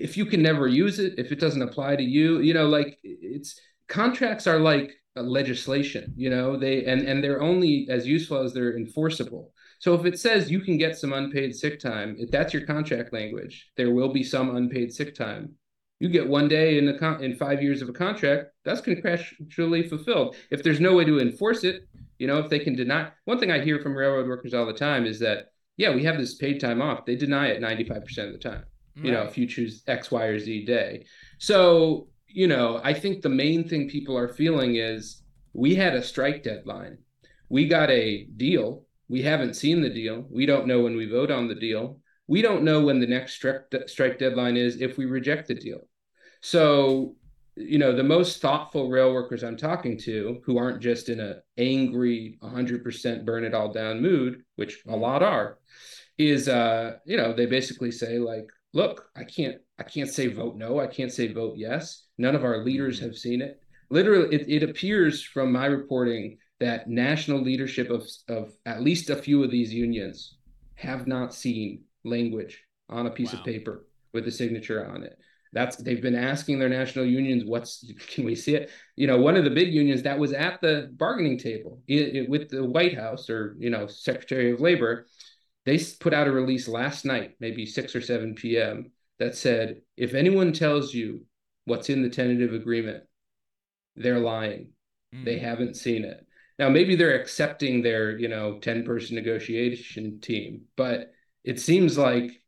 If you can never use it, if it doesn't apply to you, you know, like it's contracts are like legislation, you know, they and and they're only as useful as they're enforceable. So if it says you can get some unpaid sick time, if that's your contract language, there will be some unpaid sick time. You get one day in the con- in five years of a contract, that's contractually fulfilled. If there's no way to enforce it, you know, if they can deny, one thing I hear from railroad workers all the time is that, yeah, we have this paid time off. They deny it 95% of the time, right. you know, if you choose X, Y, or Z day. So, you know, I think the main thing people are feeling is we had a strike deadline. We got a deal. We haven't seen the deal. We don't know when we vote on the deal. We don't know when the next strike deadline is if we reject the deal. So you know the most thoughtful rail workers i'm talking to who aren't just in a angry 100% burn it all down mood which a lot are is uh you know they basically say like look i can't i can't say vote no i can't say vote yes none of our leaders mm-hmm. have seen it literally it, it appears from my reporting that national leadership of of at least a few of these unions have not seen language on a piece wow. of paper with a signature on it that's they've been asking their national unions what's can we see it you know one of the big unions that was at the bargaining table it, it, with the white house or you know secretary of labor they put out a release last night maybe 6 or 7 p.m that said if anyone tells you what's in the tentative agreement they're lying mm. they haven't seen it now maybe they're accepting their you know 10 person negotiation team but it seems like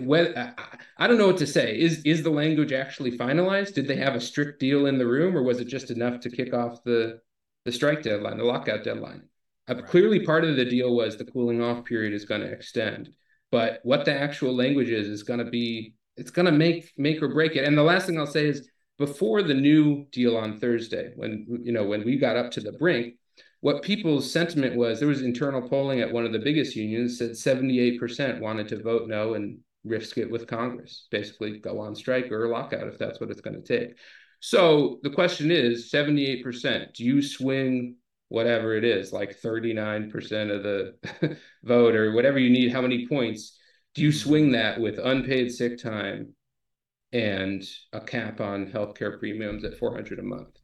when, I don't know what to say. Is is the language actually finalized? Did they have a strict deal in the room, or was it just enough to kick off the the strike deadline, the lockout deadline? Uh, right. Clearly, part of the deal was the cooling off period is going to extend, but what the actual language is is going to be it's going to make make or break it. And the last thing I'll say is before the new deal on Thursday, when you know when we got up to the brink, what people's sentiment was there was internal polling at one of the biggest unions said 78% wanted to vote no and risk it with Congress, basically go on strike or lockout if that's what it's going to take. So the question is 78%. Do you swing whatever it is, like 39% of the vote or whatever you need, how many points? Do you mm-hmm. swing that with unpaid sick time and a cap on healthcare premiums at 400 a month?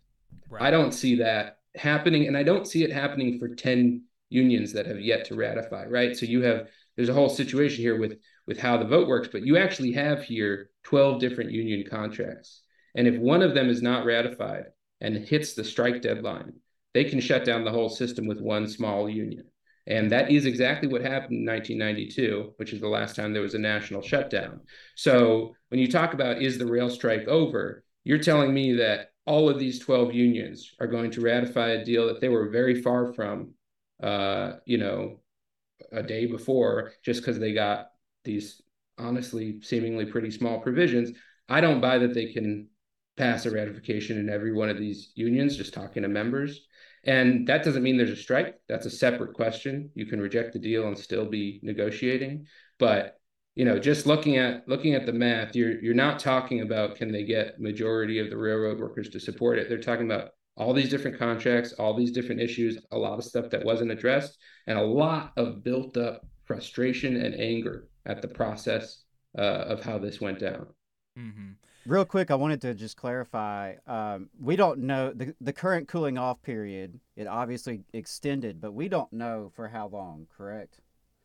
Right. I don't see that happening and I don't see it happening for 10 unions that have yet to ratify, right? So you have there's a whole situation here with with how the vote works, but you actually have here 12 different union contracts. And if one of them is not ratified and hits the strike deadline, they can shut down the whole system with one small union. And that is exactly what happened in 1992, which is the last time there was a national shutdown. So when you talk about is the rail strike over, you're telling me that all of these 12 unions are going to ratify a deal that they were very far from, uh, you know, a day before just because they got these honestly seemingly pretty small provisions. I don't buy that they can pass a ratification in every one of these unions, just talking to members. And that doesn't mean there's a strike. That's a separate question. You can reject the deal and still be negotiating. But you know, just looking at looking at the math, you're you're not talking about can they get majority of the railroad workers to support it. They're talking about all these different contracts, all these different issues, a lot of stuff that wasn't addressed, and a lot of built up frustration and anger at the process uh, of how this went down. Mm-hmm. Real quick, I wanted to just clarify. Um, we don't know the the current cooling off period. It obviously extended, but we don't know for how long. Correct?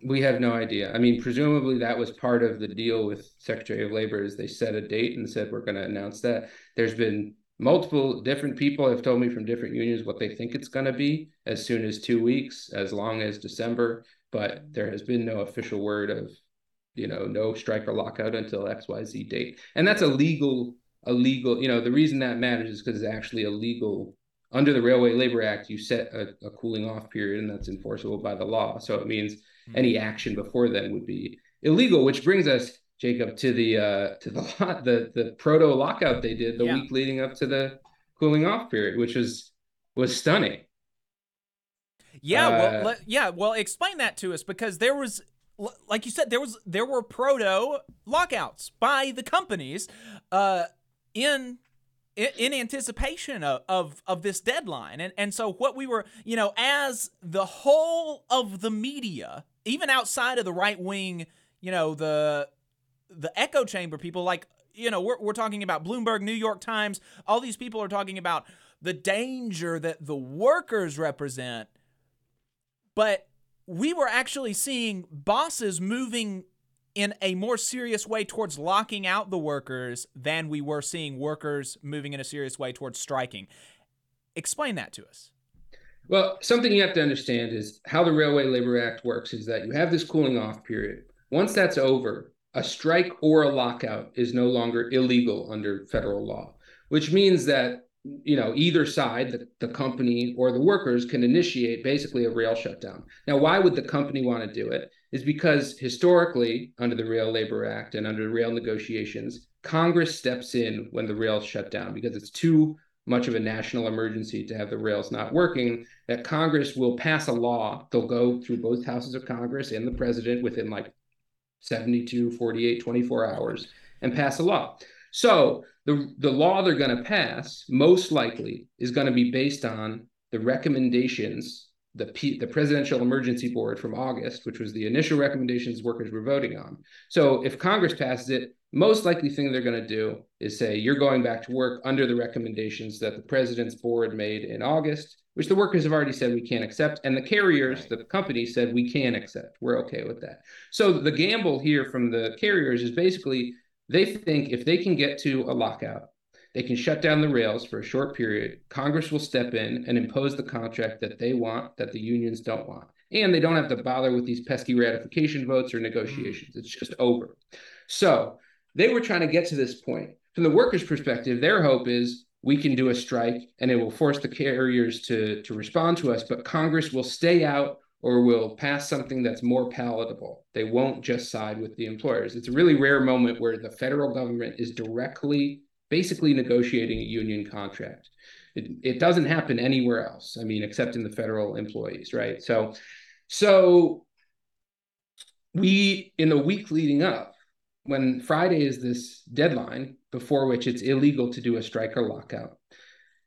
We have no idea. I mean, presumably that was part of the deal with Secretary of Labor. Is they set a date and said we're going to announce that. There's been multiple different people have told me from different unions what they think it's going to be as soon as two weeks, as long as December. But there has been no official word of you know, no strike or lockout until XYZ date. And that's a legal, a legal, you know, the reason that matters is because it's actually a legal under the Railway Labor Act, you set a, a, cooling off period and that's enforceable by the law. So it means mm-hmm. any action before then would be illegal, which brings us, Jacob, to the uh to the lot the the proto lockout they did the yeah. week leading up to the cooling off period, which was was stunning. Yeah, uh, well, yeah, well, explain that to us because there was like you said, there was there were proto lockouts by the companies uh, in in anticipation of, of, of this deadline. And and so what we were, you know, as the whole of the media, even outside of the right wing, you know, the the echo chamber people like you know, we're, we're talking about Bloomberg, New York Times, all these people are talking about the danger that the workers represent. But we were actually seeing bosses moving in a more serious way towards locking out the workers than we were seeing workers moving in a serious way towards striking. Explain that to us. Well, something you have to understand is how the Railway Labor Act works is that you have this cooling off period. Once that's over, a strike or a lockout is no longer illegal under federal law, which means that you know either side the, the company or the workers can initiate basically a rail shutdown. Now why would the company want to do it? Is because historically under the rail labor act and under rail negotiations congress steps in when the rails shut down because it's too much of a national emergency to have the rails not working that congress will pass a law. They'll go through both houses of congress and the president within like 72 48 24 hours and pass a law so the, the law they're going to pass most likely is going to be based on the recommendations the P, the presidential emergency board from August, which was the initial recommendations workers were voting on. So if Congress passes it, most likely thing they're going to do is say you're going back to work under the recommendations that the president's board made in August, which the workers have already said we can't accept, and the carriers, right. the company said we can accept. We're okay with that. So the gamble here from the carriers is basically they think if they can get to a lockout, they can shut down the rails for a short period. Congress will step in and impose the contract that they want, that the unions don't want. And they don't have to bother with these pesky ratification votes or negotiations. Mm. It's just over. So they were trying to get to this point. From the workers' perspective, their hope is we can do a strike and it will force the carriers to, to respond to us, but Congress will stay out or will pass something that's more palatable. They won't just side with the employers. It's a really rare moment where the federal government is directly, basically negotiating a union contract. It, it doesn't happen anywhere else. I mean, except in the federal employees, right? So, so we in the week leading up, when Friday is this deadline before which it's illegal to do a strike or lockout,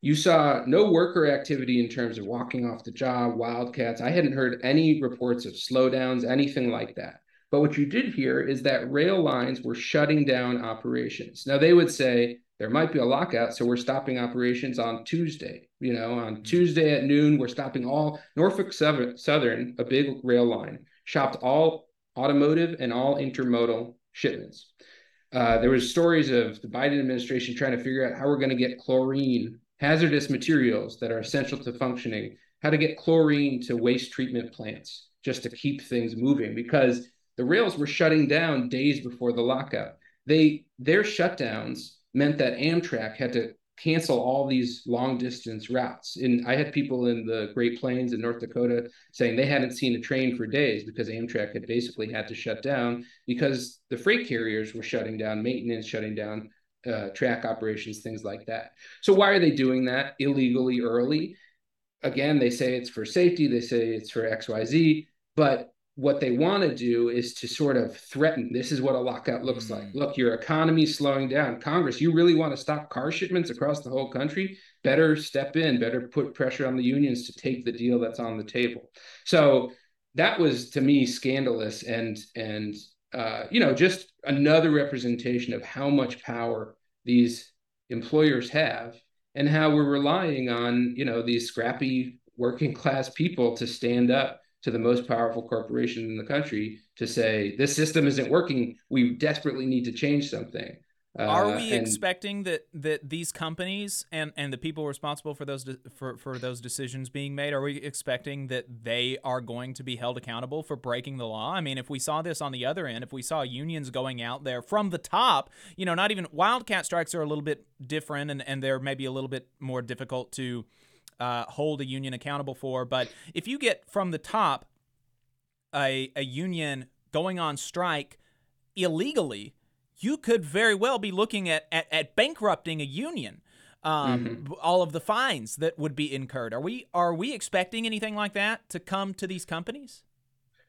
you saw no worker activity in terms of walking off the job, wildcats. I hadn't heard any reports of slowdowns, anything like that. But what you did hear is that rail lines were shutting down operations. Now they would say there might be a lockout, so we're stopping operations on Tuesday. You know, on mm-hmm. Tuesday at noon, we're stopping all Norfolk Southern, a big rail line, shopped all automotive and all intermodal shipments. Uh, there was stories of the Biden administration trying to figure out how we're going to get chlorine hazardous materials that are essential to functioning, how to get chlorine to waste treatment plants just to keep things moving because the rails were shutting down days before the lockout. They their shutdowns meant that Amtrak had to cancel all these long distance routes. And I had people in the Great Plains in North Dakota saying they hadn't seen a train for days because Amtrak had basically had to shut down because the freight carriers were shutting down, maintenance shutting down, uh, track operations, things like that. So why are they doing that illegally early? Again, they say it's for safety. They say it's for X, Y, Z. But what they want to do is to sort of threaten. This is what a lockout looks mm-hmm. like. Look, your economy's slowing down. Congress, you really want to stop car shipments across the whole country? better step in, better put pressure on the unions to take the deal that's on the table. So that was to me scandalous and and uh, you know just another representation of how much power these employers have and how we're relying on you know these scrappy working class people to stand up to the most powerful corporation in the country to say this system isn't working. We desperately need to change something uh, Are we and, expecting that that these companies and and the people responsible for those de- for for those decisions being made are we expecting that they are going to be held accountable for breaking the law? I mean, if we saw this on the other end, if we saw unions going out there from the top, you know, not even wildcat strikes are a little bit different and and they're maybe a little bit more difficult to uh, hold a union accountable for, but if you get from the top a a union going on strike illegally you could very well be looking at, at, at bankrupting a union. Um, mm-hmm. all of the fines that would be incurred. Are we are we expecting anything like that to come to these companies?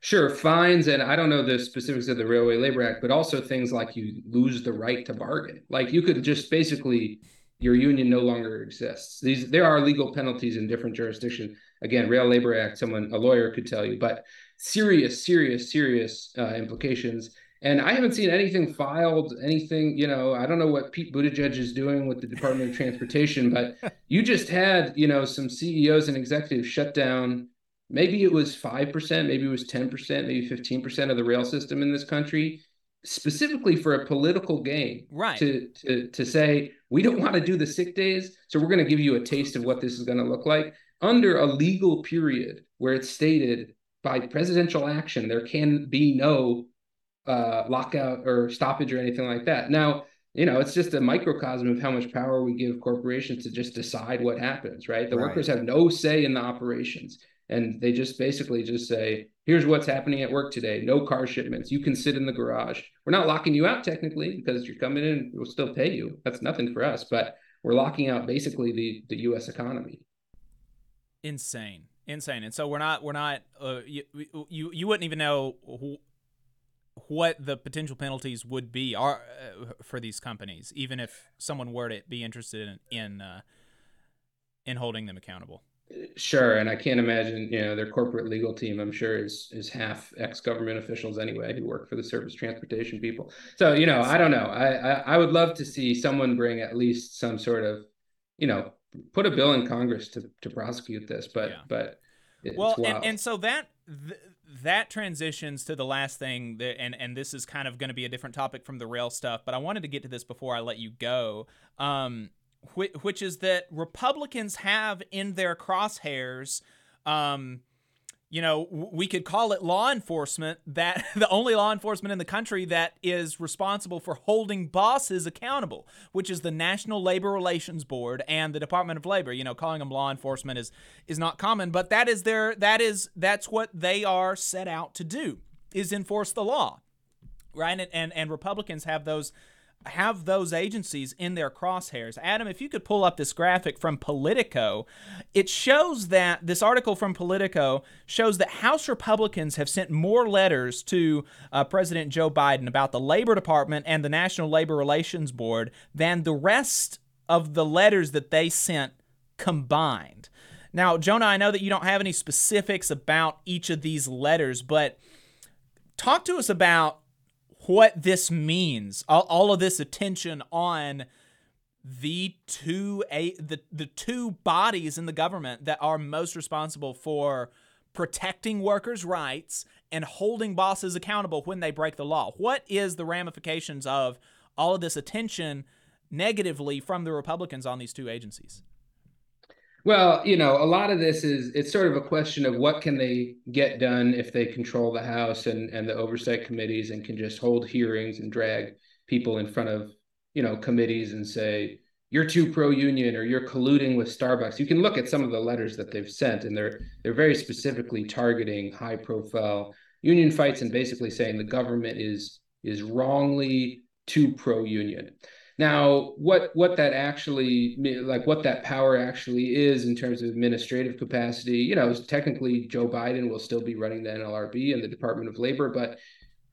Sure, fines, and I don't know the specifics of the Railway Labor Act, but also things like you lose the right to bargain. Like you could just basically your union no longer exists. These there are legal penalties in different jurisdictions. Again, Rail Labor Act, someone a lawyer could tell you, but serious, serious, serious uh, implications. And I haven't seen anything filed, anything, you know, I don't know what Pete Buttigieg is doing with the Department of Transportation, but you just had, you know, some CEOs and executives shut down. Maybe it was 5%, maybe it was 10%, maybe 15% of the rail system in this country, specifically for a political gain. Right. To, to, to say, we don't want to do the sick days, so we're going to give you a taste of what this is going to look like under a legal period where it's stated by presidential action, there can be no uh, lockout or stoppage or anything like that. Now, you know, it's just a microcosm of how much power we give corporations to just decide what happens, right? The right. workers have no say in the operations. And they just basically just say, here's what's happening at work today. No car shipments. You can sit in the garage. We're not locking you out technically because you're coming in, we'll still pay you. That's nothing for us, but we're locking out basically the, the US economy. Insane. Insane. And so we're not, we're not, uh, you, you, you wouldn't even know who, what the potential penalties would be are uh, for these companies, even if someone were to be interested in in, uh, in holding them accountable. Sure, and I can't imagine you know their corporate legal team. I'm sure is is half ex government officials anyway who work for the surface transportation people. So you know, I don't know. I, I I would love to see someone bring at least some sort of you know put a bill in Congress to to prosecute this, but yeah. but. well, and, and so that th- that transitions to the last thing that, and and this is kind of going to be a different topic from the rail stuff but i wanted to get to this before i let you go um, which, which is that republicans have in their crosshairs um, you know, we could call it law enforcement that the only law enforcement in the country that is responsible for holding bosses accountable, which is the National Labor Relations Board and the Department of Labor. You know, calling them law enforcement is is not common, but that is their that is that's what they are set out to do is enforce the law. Right? And and, and Republicans have those have those agencies in their crosshairs. Adam, if you could pull up this graphic from Politico, it shows that this article from Politico shows that House Republicans have sent more letters to uh, President Joe Biden about the Labor Department and the National Labor Relations Board than the rest of the letters that they sent combined. Now, Jonah, I know that you don't have any specifics about each of these letters, but talk to us about what this means. All, all of this attention on the two a the the two bodies in the government that are most responsible for protecting workers' rights and holding bosses accountable when they break the law. What is the ramifications of all of this attention negatively from the Republicans on these two agencies? Well, you know, a lot of this is it's sort of a question of what can they get done if they control the House and and the oversight committees and can just hold hearings and drag people in front of you know committees and say you're too pro union or you're colluding with Starbucks. You can look at some of the letters that they've sent and they're they're very specifically targeting high profile union fights and basically saying the government is is wrongly too pro union. Now, what what that actually like what that power actually is in terms of administrative capacity, you know, technically Joe Biden will still be running the NLRB and the Department of Labor, but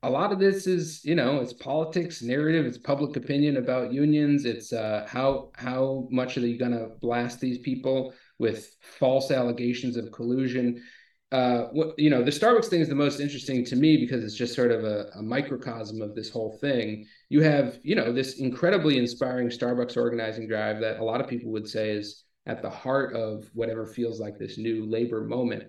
a lot of this is you know it's politics narrative it's public opinion about unions it's uh, how how much are they going to blast these people with false allegations of collusion. Uh, what, you know the starbucks thing is the most interesting to me because it's just sort of a, a microcosm of this whole thing you have you know this incredibly inspiring starbucks organizing drive that a lot of people would say is at the heart of whatever feels like this new labor moment.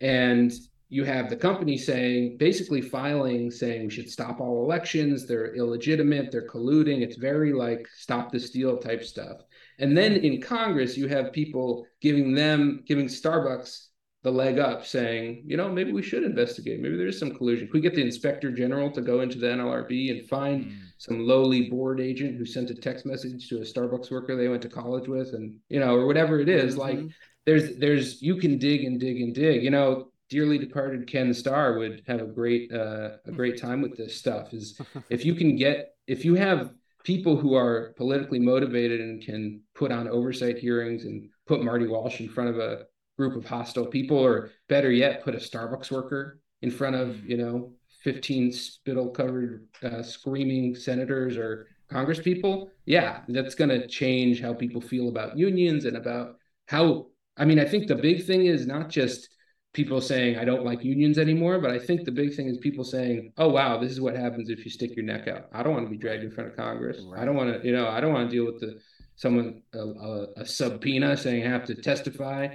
And you have the company saying basically filing saying we should stop all elections. They're illegitimate. They're colluding. It's very like stop the steal type stuff. And then in congress you have people giving them giving starbucks the leg up saying you know maybe we should investigate maybe there is some collusion Can we get the inspector general to go into the nlrb and find mm. some lowly board agent who sent a text message to a starbucks worker they went to college with and you know or whatever it is, mm-hmm. like there's there's you can dig and dig and dig you know dearly departed Ken Starr would have a great uh, a great time with this stuff. Is if you can get if you have people who are politically motivated and can put on oversight hearings and put Marty Walsh in front of a group of hostile people, or better yet, put a Starbucks worker in front of you know 15 spittle covered uh, screaming senators or Congress people. Yeah, that's going to change how people feel about unions and about how. I mean, I think the big thing is not just people saying I don't like unions anymore, but I think the big thing is people saying, "Oh wow, this is what happens if you stick your neck out." I don't want to be dragged in front of Congress. Right. I don't want to, you know, I don't want to deal with the someone a, a, a subpoena saying I have to testify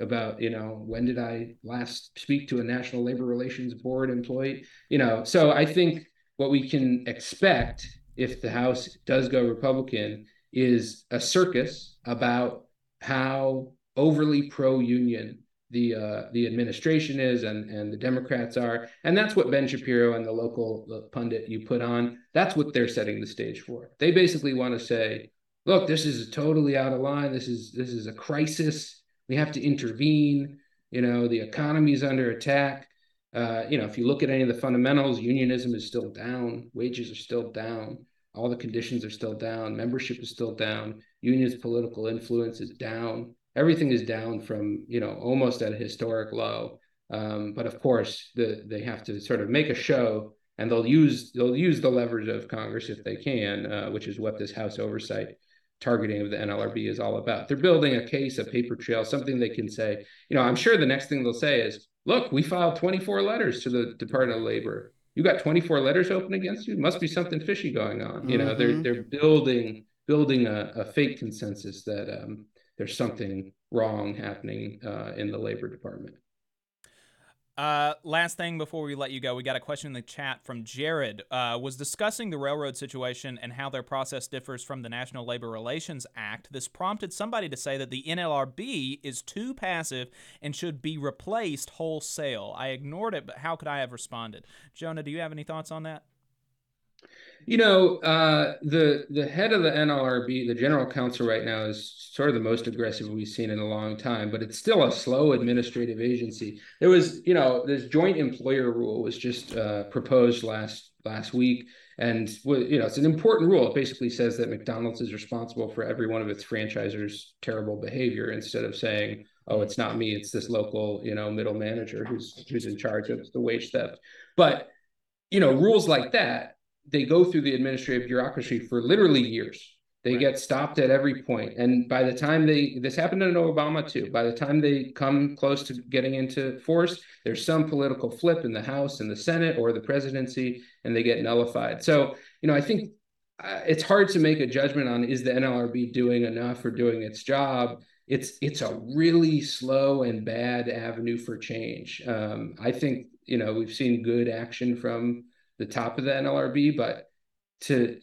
about, you know, when did I last speak to a National Labor Relations Board employee, you know. So I think what we can expect if the House does go Republican is a circus about how overly pro-union the uh, the administration is and and the Democrats are, and that's what Ben Shapiro and the local pundit you put on. That's what they're setting the stage for. They basically want to say, look, this is totally out of line. This is this is a crisis. We have to intervene. You know, the economy is under attack. Uh, you know, if you look at any of the fundamentals, unionism is still down, wages are still down, all the conditions are still down, membership is still down, unions' political influence is down everything is down from you know almost at a historic low. Um, but of course, the, they have to sort of make a show, and they'll use they'll use the leverage of Congress if they can, uh, which is what this House oversight targeting of the NLRB is all about. They're building a case, a paper trail, something they can say. You know, I'm sure the next thing they'll say is, "Look, we filed 24 letters to the Department of Labor. You got 24 letters open against you. Must be something fishy going on." Mm-hmm. You know, they're mm-hmm. they're building building a, a fake consensus that um, there's something wrong happening uh, in the labor department. Uh, last thing before we let you go, we got a question in the chat from Jared. Uh, was discussing the railroad situation and how their process differs from the National Labor Relations Act. This prompted somebody to say that the NLRB is too passive and should be replaced wholesale. I ignored it, but how could I have responded? Jonah, do you have any thoughts on that? You know, uh, the the head of the NLRB, the general counsel right now, is sort of the most aggressive we've seen in a long time. But it's still a slow administrative agency. There was, you know, this joint employer rule was just uh, proposed last last week, and you know, it's an important rule. It basically says that McDonald's is responsible for every one of its franchisors' terrible behavior, instead of saying, "Oh, it's not me; it's this local, you know, middle manager who's who's in charge of the wage theft." But you know, rules like that they go through the administrative bureaucracy for literally years. They right. get stopped at every point. And by the time they, this happened under Obama too, by the time they come close to getting into force, there's some political flip in the House and the Senate or the presidency, and they get nullified. So, you know, I think uh, it's hard to make a judgment on is the NLRB doing enough or doing its job. It's it's a really slow and bad avenue for change. Um, I think you know we've seen good action from the top of the NLRB, but to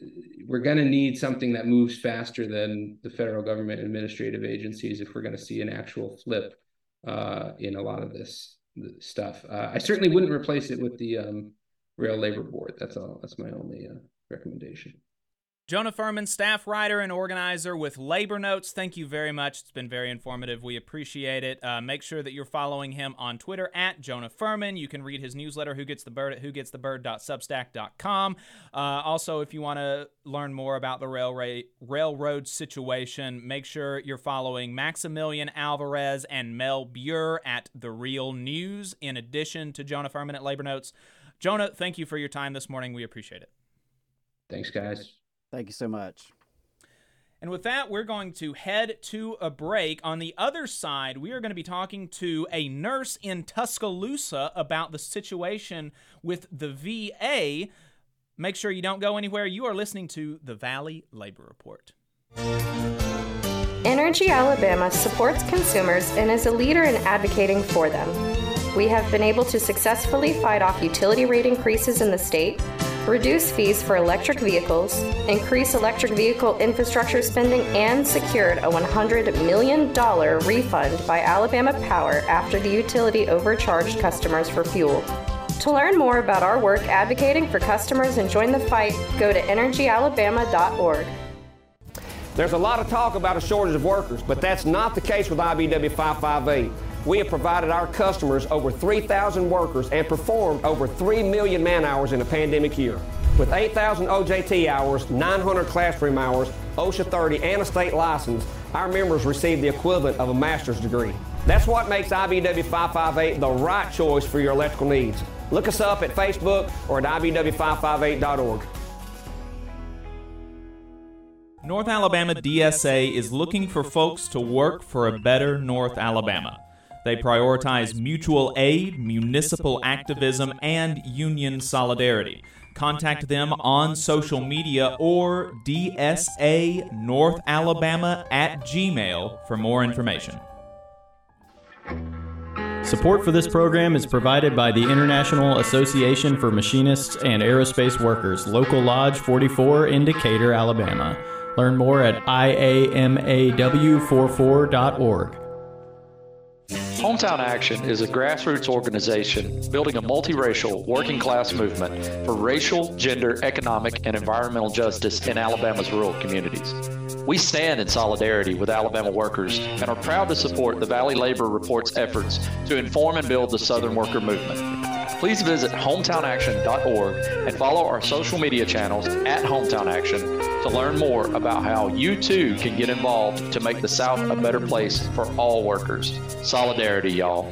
we're going to need something that moves faster than the federal government administrative agencies if we're going to see an actual flip uh, in a lot of this stuff. Uh, I certainly wouldn't replace it with the um, Rail Labor Board. That's all. That's my only uh, recommendation. Jonah Furman, staff writer and organizer with Labor Notes. Thank you very much. It's been very informative. We appreciate it. Uh, make sure that you're following him on Twitter at Jonah Furman. You can read his newsletter, Who Gets the Bird, at whogetsthebird.substack.com. Uh, also, if you want to learn more about the railroad railroad situation, make sure you're following Maximilian Alvarez and Mel Buer at The Real News, in addition to Jonah Furman at Labor Notes. Jonah, thank you for your time this morning. We appreciate it. Thanks, guys. Thank you so much. And with that, we're going to head to a break. On the other side, we are going to be talking to a nurse in Tuscaloosa about the situation with the VA. Make sure you don't go anywhere. You are listening to the Valley Labor Report. Energy Alabama supports consumers and is a leader in advocating for them. We have been able to successfully fight off utility rate increases in the state reduce fees for electric vehicles, increase electric vehicle infrastructure spending, and secured a $100 million refund by Alabama Power after the utility overcharged customers for fuel. To learn more about our work advocating for customers and join the fight, go to energyalabama.org. There's a lot of talk about a shortage of workers, but that's not the case with IBEW 558. We have provided our customers over 3,000 workers and performed over 3 million man hours in a pandemic year. With 8,000 OJT hours, 900 classroom hours, OSHA 30, and a state license, our members receive the equivalent of a master's degree. That's what makes IBEW 558 the right choice for your electrical needs. Look us up at Facebook or at IBEW558.org. North Alabama DSA is looking for folks to work for a better North Alabama. They prioritize mutual aid, municipal activism, and union solidarity. Contact them on social media or DSA North Alabama at Gmail for more information. Support for this program is provided by the International Association for Machinists and Aerospace Workers, Local Lodge 44 in Decatur, Alabama. Learn more at iamaw44.org. Hometown Action is a grassroots organization building a multiracial working class movement for racial, gender, economic, and environmental justice in Alabama's rural communities. We stand in solidarity with Alabama workers and are proud to support the Valley Labor Report's efforts to inform and build the Southern worker movement. Please visit hometownaction.org and follow our social media channels at Hometown Action to learn more about how you too can get involved to make the South a better place for all workers. Solidarity, y'all.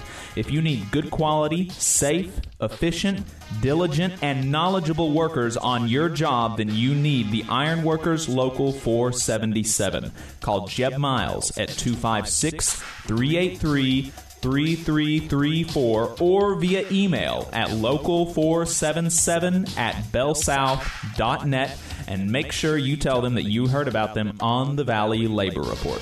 If you need good quality, safe, efficient, diligent, and knowledgeable workers on your job, then you need the Ironworkers Local 477. Call Jeb Miles at 256 383 3334 or via email at local477 at bellsouth.net and make sure you tell them that you heard about them on the Valley Labor Report.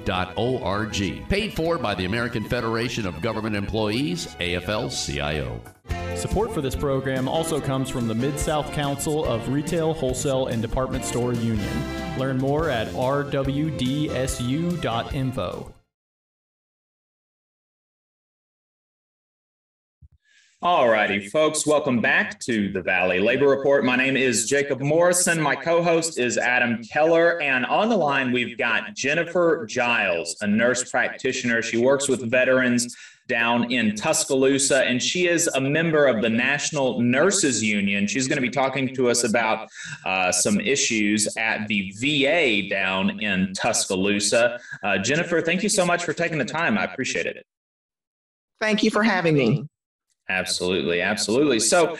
AFL.org. Paid for by the American Federation of Government Employees, AFL CIO. Support for this program also comes from the Mid South Council of Retail, Wholesale, and Department Store Union. Learn more at rwdsu.info. Alrighty, folks, welcome back to the Valley Labor Report. My name is Jacob Morrison. My co host is Adam Keller. And on the line, we've got Jennifer Giles, a nurse practitioner. She works with veterans down in Tuscaloosa, and she is a member of the National Nurses Union. She's going to be talking to us about uh, some issues at the VA down in Tuscaloosa. Uh, Jennifer, thank you so much for taking the time. I appreciate it. Thank you for having me. Absolutely, absolutely. So,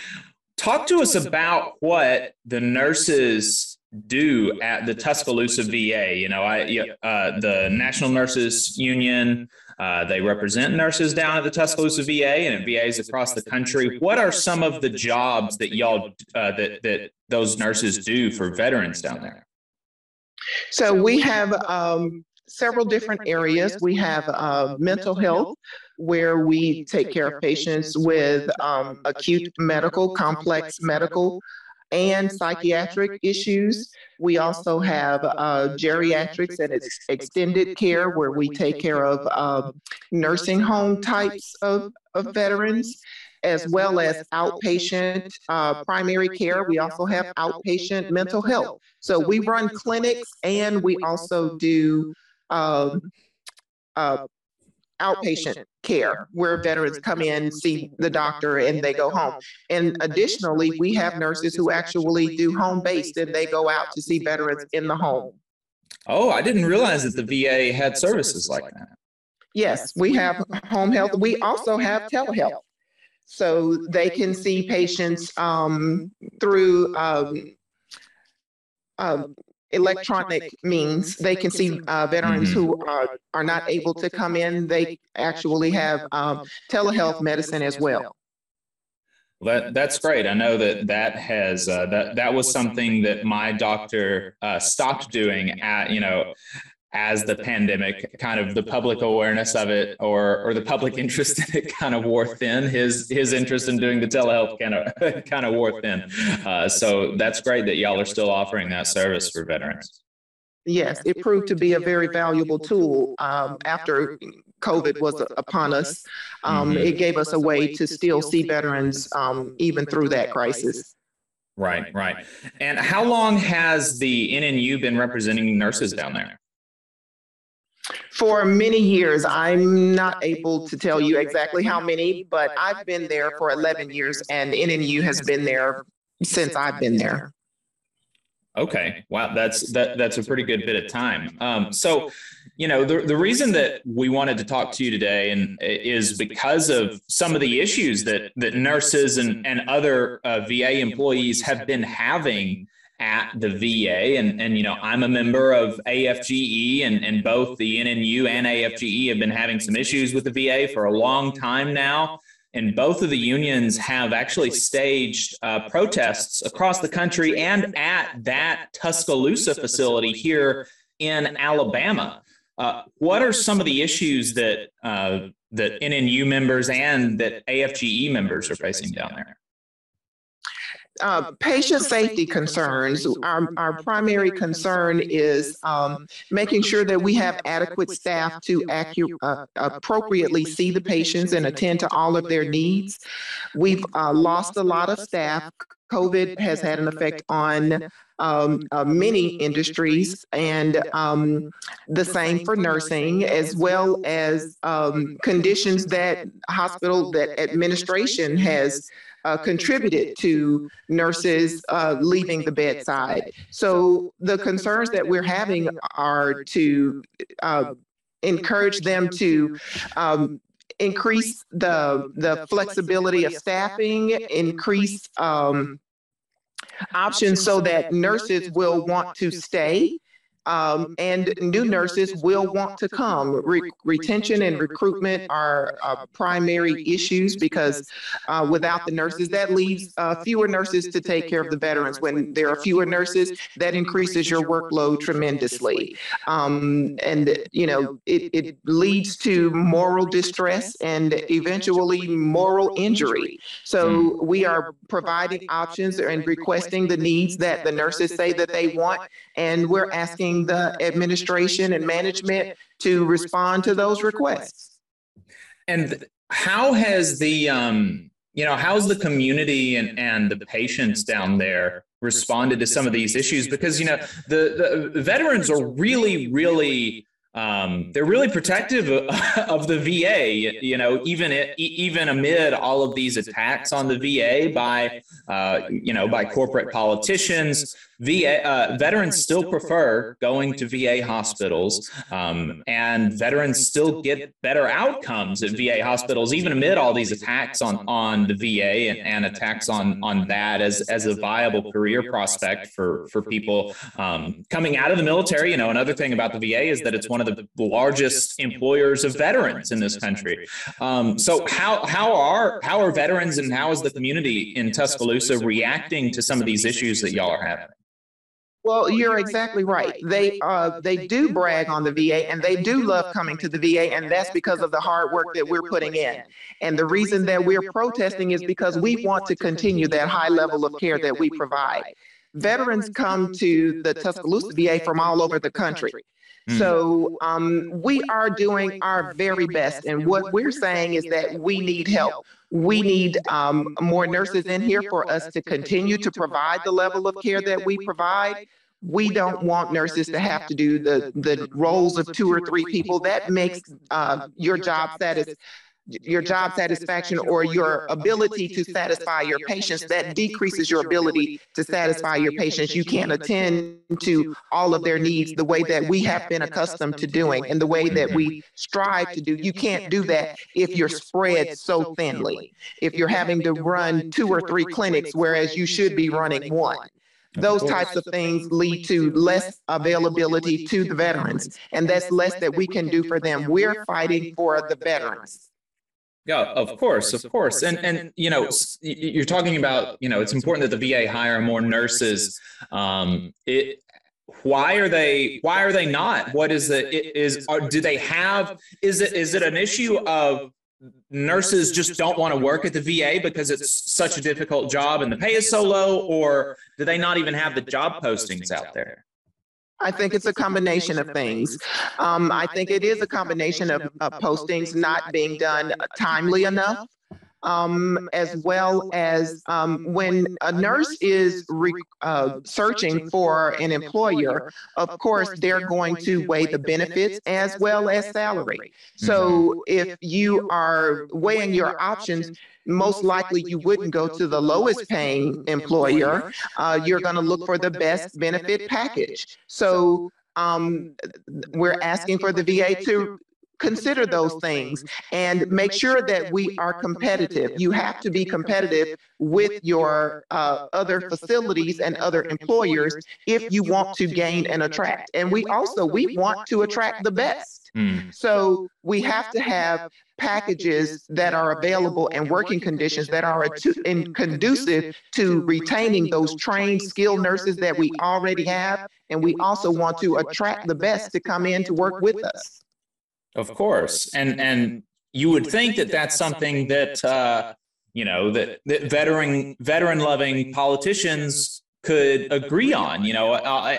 talk to us about what the nurses do at the Tuscaloosa VA. You know, I uh, the National Nurses Union. Uh, they represent nurses down at the Tuscaloosa VA and at VAs across the country. What are some of the jobs that y'all uh, that that those nurses do for veterans down there? So we have um, several different areas. We have uh, mental health, where we take care of patients with um, acute medical, complex medical, and psychiatric issues. We also have uh, geriatrics and ex- extended care, where we take care of uh, nursing home types of, of veterans. As well as outpatient uh, primary care. We also have outpatient mental health. So we run clinics and we also do um, uh, outpatient care where veterans come in, see the doctor, and they go home. And additionally, we have nurses who actually do home based and they go out to see veterans in the home. Oh, I didn't realize that the VA had services like that. Yes, we have home health. We also have telehealth. So they can see patients um, through um, uh, electronic means. They can see uh, veterans Mm-hmm. who are, are not able to come in. They actually have um, telehealth medicine as well. Well, that that's great. I know that that has uh, that that was something that my doctor uh, stopped doing at you know as the pandemic kind of the public awareness of it or or the public interest in it kind of wore thin. His his interest in doing the telehealth kind of kind of wore thin. Uh, so that's great that y'all are still offering that service for veterans. Yes, it proved to be a very valuable tool um, after COVID was upon us. Um, Mhm. It gave us a way to still see veterans um, even through that crisis. Right, right. And how long has the NNU been representing nurses down there? For many years, I'm not able to tell you exactly how many, but I've been there for 11 years and NNU has been there since I've been there. Okay, wow, that's that that's a pretty good bit of time. Um, so, you know, the the reason that we wanted to talk to you today and is because of some of the issues that that nurses and and other uh, VA employees have been having at the VA, and and you know, I'm a member of AFGE, and and both the NNU and AFGE have been having some issues with the VA for a long time now. And both of the unions have actually staged uh, protests across the country and at that Tuscaloosa facility here in Alabama. Uh, what are some of the issues that uh, that NNU members and that AFGE members are facing down there? Uh, patient safety concerns, our, our primary concern is um, making sure that we have adequate staff to accu- uh, appropriately see the patients and attend to all of their needs. We've uh, lost a lot of staff. COVID has had an effect on um, uh, many industries, and um, the same for nursing, as well as um, conditions that hospital that administration has uh, contributed to nurses uh, leaving the bedside. So the concerns that we're having are to uh, encourage them to um, increase the the flexibility of staffing, increase um, options so that nurses will want to stay um, and new nurses will want to come. Re- retention and recruitment are uh, primary issues because uh, without the nurses, that leaves uh, fewer nurses to take care of the veterans. When there are fewer nurses, that increases your workload tremendously. Um, and, you know, it, it leads to moral distress and eventually moral injury. So we are providing options and requesting the needs that the nurses say that they want. And we're asking the administration and management to respond to those requests. And how has the um, you know, how's the community and and the patients down there responded to some of these issues? Because you know, the the veterans are really, really um, they're really protective of, of, the VA. You know, even it, even amid all of these attacks on the VA by uh, you know by corporate politicians, VA uh, veterans still prefer going to VA hospitals, um, and veterans still get better outcomes at VA hospitals, even amid all these attacks on on the VA and, and attacks on on that as as a viable career prospect for for people um, coming out of the military. You know, another thing about the VA is that it's one of the largest employers of veterans in this country. Um, so how how are how are veterans and how is the community in Tuscaloosa reacting to some of these issues that y'all are having? Well, you're exactly right. They uh, they do brag on the VA and they do love coming to the VA, and that's because of the hard work that we're putting in. And the reason that we're protesting is because we want to continue that high level of care that we provide. Veterans come to the Tuscaloosa VA from all over the country. So um, we are doing our very best. And what we're saying is that we need help. We need um, more nurses in here for us to continue to provide the level of care that we provide. We don't want nurses to have to do the, the roles of two or three people. That makes uh, your job satis- your job satisfaction or your ability to satisfy your patients, that decreases your ability to satisfy your patients. You can't attend to all of their needs the way that we have been accustomed to doing and the way that we strive to do. You can't do that if you're spread so thinly, if you're having to run two or three clinics, whereas you should be running one those types of things lead to less availability to the veterans, and that's less that we can do for them. We're fighting for the veterans. Yeah, of course, of course, and and you know, you're talking about you know, it's important that the VA hire more nurses. Um, it why are they why are they not? what is the is are, do they have is it is it an issue of nurses just don't want to work at the VA because it's such a difficult job and the pay is so low or do they not even have the job postings out there I think it's a combination of things. Um, I think it is a combination of, of postings not being done timely enough. Um, as well as um, when a nurse is re- uh, searching for an employer, of course, they're going to weigh the benefits as well as salary. So if you are weighing your options, most likely you wouldn't go to the lowest paying employer. Uh, you're going to look for the best benefit package. So um, we're asking for the VA to consider those things and make sure that we are competitive. You have to be competitive with your uh, other facilities and other employers if you want to gain and attract. And we also we want to attract the best. Mm. So we have to have packages that are available and working conditions that are in conducive to retaining those trained, skilled nurses that we already have. And we also want to attract the best to come in to work with us. Of course, and and you would think that that's something that uh, you know that, that veteran veteran loving politicians could agree on. You know, uh,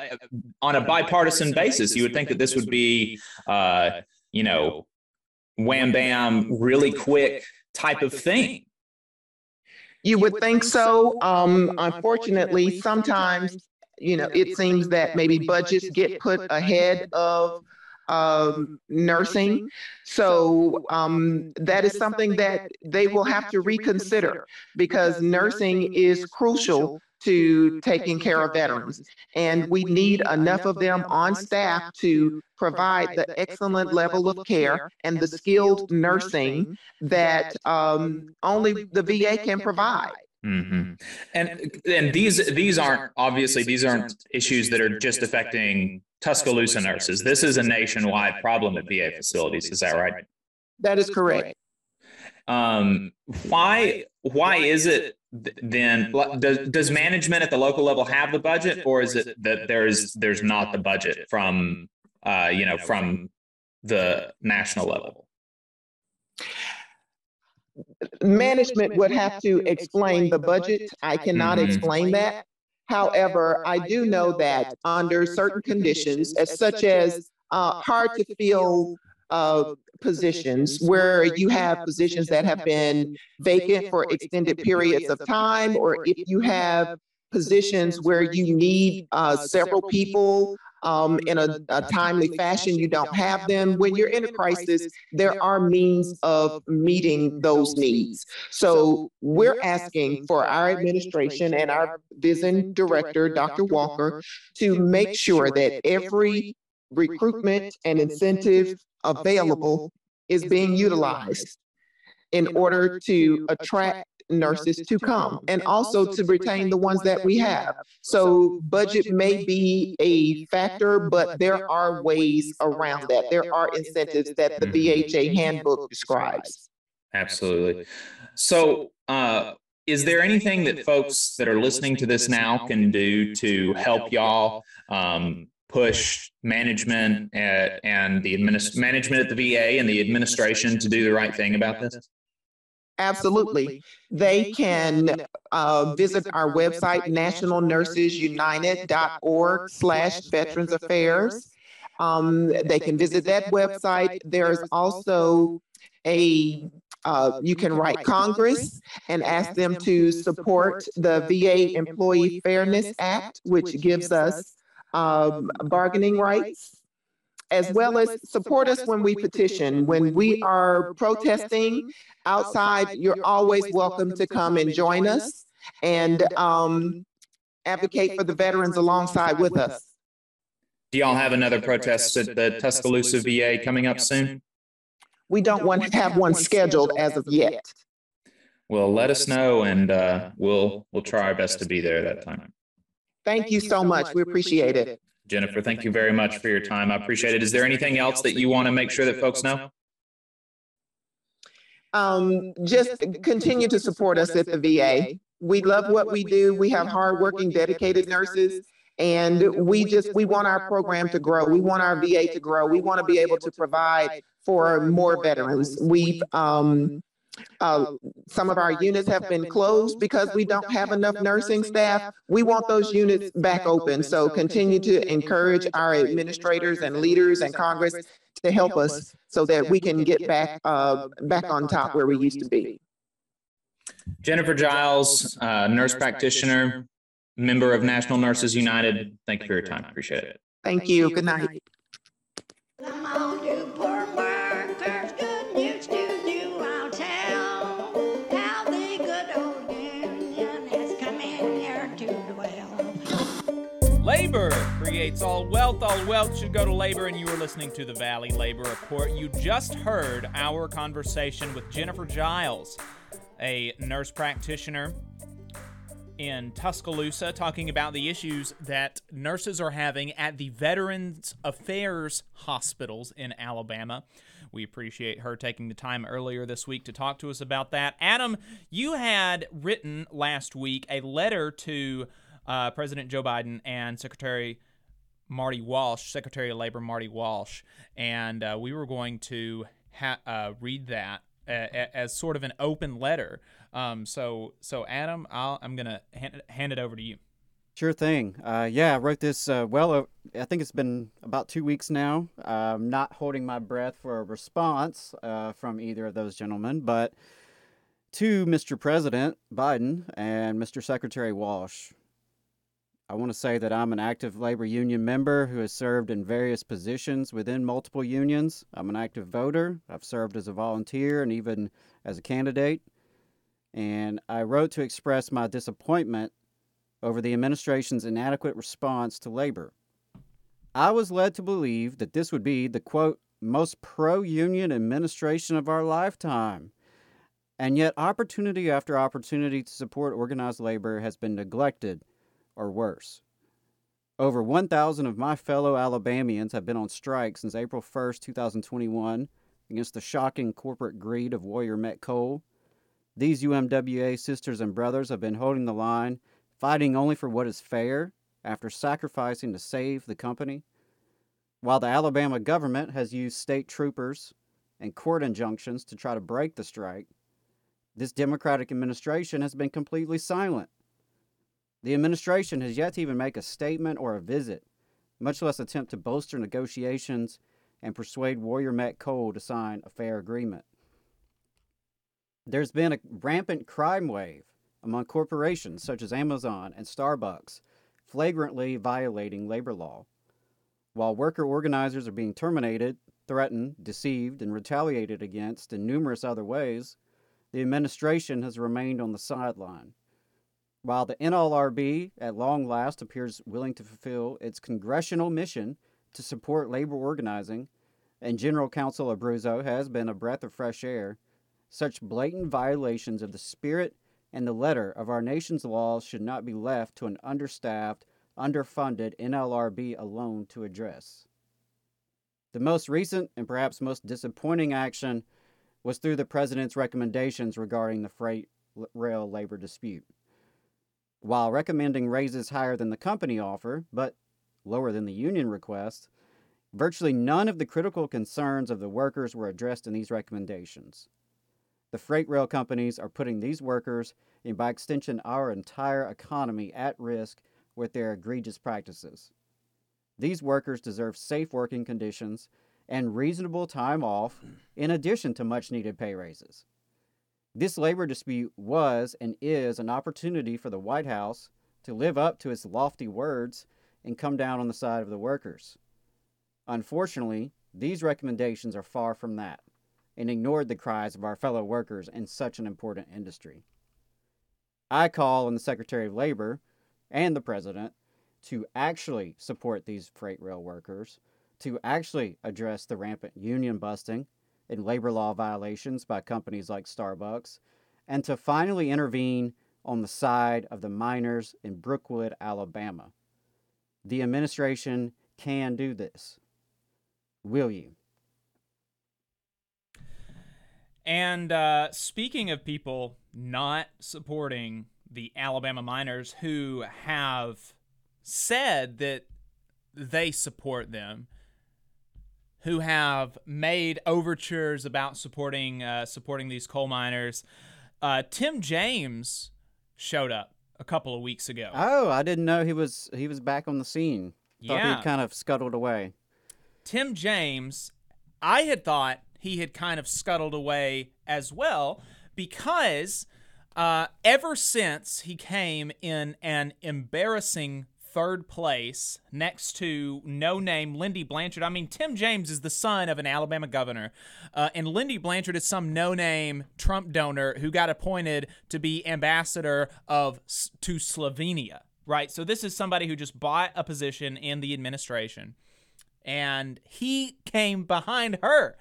on a bipartisan basis, you would think that this would be, uh, you know, wham bam, really quick type of thing. You would think so. Um, unfortunately, sometimes you know it seems that maybe budgets get put ahead of um, nursing. So um, that is something that they will have to reconsider because nursing is crucial to taking care of veterans. And we need enough of them on staff to provide the excellent level of care and the skilled nursing that um, only the VA can provide. Mm-hmm. And and these these aren't obviously these aren't issues that are just affecting Tuscaloosa nurses. This is a nationwide problem at VA facilities. Is that right? That is correct. Um, why why is it then does, does management at the local level have the budget or is it that there's there's not the budget from uh, you know from the national level? Management would have to explain the budget. I cannot Mhm. explain that. However, I do know that under certain conditions, as such as uh, hard to fill uh, positions where you have positions that have been vacant for extended periods of time, or if you have positions where you need uh, several people um, in a, a timely fashion, you don't have them. When you're in a crisis, there are means of meeting those needs. So we're asking for our administration and our vision director, Dr. Walker, to make sure that every recruitment and incentive available is being utilized in order to attract nurses to come and also to retain the ones that we have. So budget may be a factor, but there are ways around that. There are incentives that the VHA handbook describes. Absolutely. So, uh, is there anything that folks that are listening to this now can do to help y'all um, push management at, and the administ- management at the VA and the administration to do the right thing about this? Absolutely. They can uh, visit our website, nationalnursesunited.org slash Veterans Affairs. Um, they can visit that website. There's also a, uh, you can write Congress and ask them to support the VA Employee Fairness Act, which gives us um, bargaining rights as well as support us when we petition. When we are protesting outside, you're always welcome to come and join us and um, advocate for the veterans alongside with us. Do y'all have another protest at the Tuscaloosa VA coming up soon? We don't want to have one scheduled as of yet. Well, let us know and uh, we'll we'll try our best to be there that time. Thank you so much. We appreciate it. Jennifer, thank you very much for your time. I appreciate it. Is there anything else that you want to make sure that folks know? Um, just continue to support us at the VA. We love what we do. We have hardworking, dedicated nurses. And we just, we want our program to grow. We want our VA to grow. We want to be able to provide for more veterans. We've, um, uh, some of our units have been closed because we don't have enough nursing staff. We want those units back open. So continue to encourage our administrators and leaders and Congress to help us so that we can get back, uh, back on top where we used to be. Jennifer Giles, uh, nurse practitioner, member of National Nurses United. Thank you for your time. Appreciate it. Thank you. Good night. Creates all wealth. All wealth should go to labor, and you are listening to the Valley Labor Report. You just heard our conversation with Jennifer Giles, a nurse practitioner in Tuscaloosa, talking about the issues that nurses are having at the Veterans Affairs hospitals in Alabama. We appreciate her taking the time earlier this week to talk to us about that. Adam, you had written last week a letter to uh, President Joe Biden and Secretary Marty Walsh, Secretary of Labor Marty Walsh, and uh, we were going to ha- uh, read that a- as sort of an open letter. Um, so, so Adam, I'll, I'm gonna hand, hand it over to you. Sure thing. Uh, yeah, I wrote this uh, well. Uh, I think it's been about two weeks now. I'm not holding my breath for a response uh, from either of those gentlemen, but to Mr. President Biden and Mr. Secretary Walsh. I want to say that I'm an active labor union member who has served in various positions within multiple unions. I'm an active voter. I've served as a volunteer and even as a candidate. And I wrote to express my disappointment over the administration's inadequate response to labor. I was led to believe that this would be the quote, most pro union administration of our lifetime. And yet, opportunity after opportunity to support organized labor has been neglected or worse. Over 1,000 of my fellow Alabamians have been on strike since April 1, 2021, against the shocking corporate greed of Warrior Met Coal. These UMWA sisters and brothers have been holding the line, fighting only for what is fair after sacrificing to save the company. While the Alabama government has used state troopers and court injunctions to try to break the strike, this Democratic administration has been completely silent. The administration has yet to even make a statement or a visit, much less attempt to bolster negotiations and persuade Warrior Met Coal to sign a fair agreement. There's been a rampant crime wave among corporations such as Amazon and Starbucks, flagrantly violating labor law. While worker organizers are being terminated, threatened, deceived, and retaliated against in numerous other ways, the administration has remained on the sideline. While the NLRB at long last appears willing to fulfill its congressional mission to support labor organizing, and General Counsel Abruzzo has been a breath of fresh air, such blatant violations of the spirit and the letter of our nation's laws should not be left to an understaffed, underfunded NLRB alone to address. The most recent and perhaps most disappointing action was through the President's recommendations regarding the freight rail labor dispute. While recommending raises higher than the company offer, but lower than the union request, virtually none of the critical concerns of the workers were addressed in these recommendations. The freight rail companies are putting these workers, and by extension our entire economy, at risk with their egregious practices. These workers deserve safe working conditions and reasonable time off, in addition to much needed pay raises. This labor dispute was and is an opportunity for the White House to live up to its lofty words and come down on the side of the workers. Unfortunately, these recommendations are far from that and ignored the cries of our fellow workers in such an important industry. I call on the Secretary of Labor and the President to actually support these freight rail workers, to actually address the rampant union busting and labor law violations by companies like Starbucks, and to finally intervene on the side of the miners in Brookwood, Alabama. The administration can do this. Will you? And uh, speaking of people not supporting the Alabama miners who have said that they support them, who have made overtures about supporting uh, supporting these coal miners, uh, Tim James showed up a couple of weeks ago. Oh, I didn't know he was he was back on the scene. Thought Yeah. he'd kind of scuttled away. Tim James, I had thought he had kind of scuttled away as well because uh, ever since he came in an embarrassing third place next to no name Lindy Blanchard. I mean, Tim James is the son of an Alabama governor, uh, and Lindy Blanchard is some no name Trump donor who got appointed to be ambassador of to Slovenia. Right, so this is somebody who just bought a position in the administration and he came behind her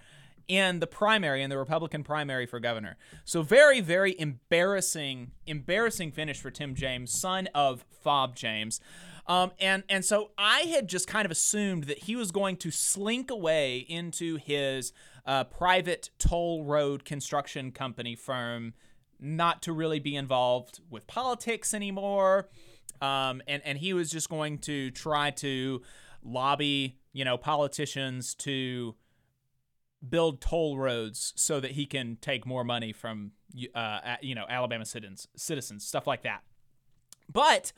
in the primary in the Republican primary for governor. So very very embarrassing embarrassing finish for Tim James, son of Fob James. Um, and and so I had just kind of assumed that he was going to slink away into his uh, private toll road construction company firm, not to really be involved with politics anymore. Um, and and he was just going to try to lobby, you know, politicians to build toll roads so that he can take more money from, uh, you know, Alabama citizens, citizens, stuff like that. But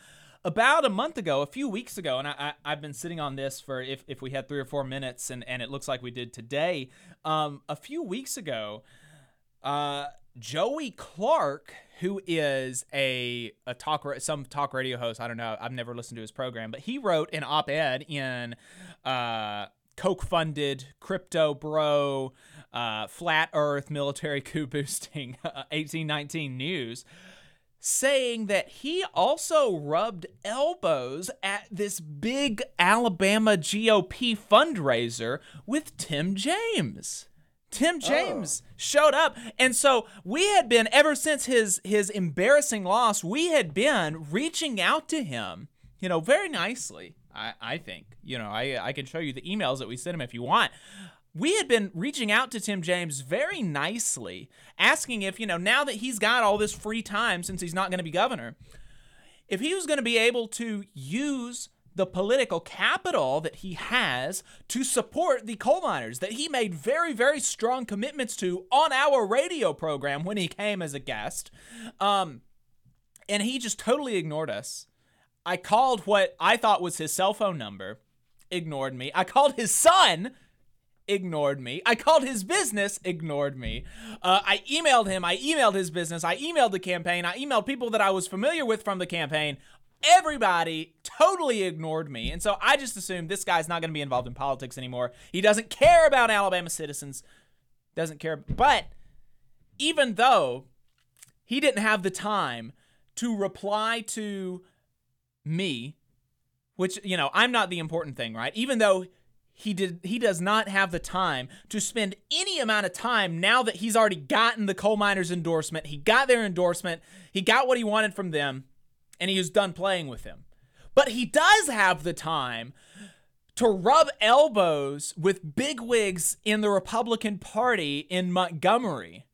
about a month ago, a few weeks ago, and I, I, have been sitting on this for if, if we had three or four minutes, and, and it looks like we did today. Um, a few weeks ago, uh, Joey Clark, who is a a talk some talk radio host, I don't know, I've never listened to his program, but he wrote an op-ed in uh, Koch funded crypto bro, uh, flat Earth military coup boosting 1819 news. Saying that he also rubbed elbows at this big Alabama GOP fundraiser with Tim James. Tim oh. James oh. showed up. And so we had been ever since his his embarrassing loss, we had been reaching out to him, you know, very nicely. I, I think. You know, I, I can show you the emails that we sent him if you want. We had been reaching out to Tim James very nicely, asking if, you know, now that he's got all this free time since he's not going to be governor, if he was going to be able to use the political capital that he has to support the coal miners that he made very, very strong commitments to on our radio program when he came as a guest. Um, and he just totally ignored us. I called what I thought was his cell phone number, ignored me. I called his son, ignored me. I called his business, ignored me. Uh, I emailed him. I emailed his business. I emailed the campaign. I emailed people that I was familiar with from the campaign. Everybody totally ignored me. And so I just assumed this guy's not going to be involved in politics anymore. He doesn't care about Alabama citizens, doesn't care. But even though he didn't have the time to reply to me, which, you know, I'm not the important thing, right? Even though he did he does not have the time to spend any amount of time now that he's already gotten the coal miners endorsement. He got their endorsement. He got what he wanted from them and he was done playing with him. But he does have the time to rub elbows with bigwigs in the Republican Party in Montgomery.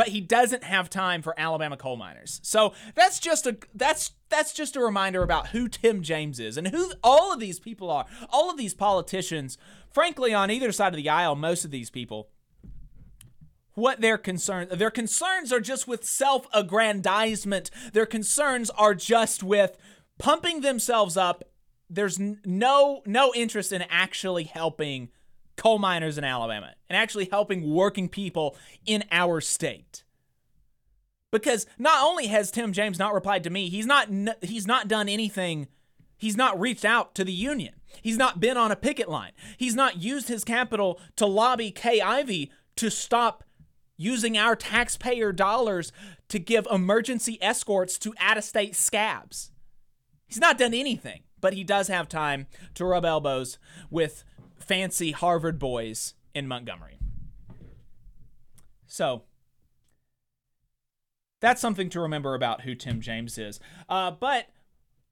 But he doesn't have time for Alabama coal miners. So that's just a that's that's just a reminder about who Tim James is and who all of these people are. All of these politicians, frankly, on either side of the aisle, most of these people, what their concerns their concerns are just with self-aggrandizement their concerns are just with pumping themselves up there's no no interest in actually helping coal miners in Alabama and actually helping working people in our state because not only has Tim James not replied to me he's not he's not done anything He's not reached out to the union. He's not been on a picket line. He's not used his capital to lobby Kay to stop using our taxpayer dollars to give emergency escorts to out of state scabs. He's not done anything, but he does have time to rub elbows with fancy Harvard boys in Montgomery. So, that's something to remember about who Tim James is. Uh, but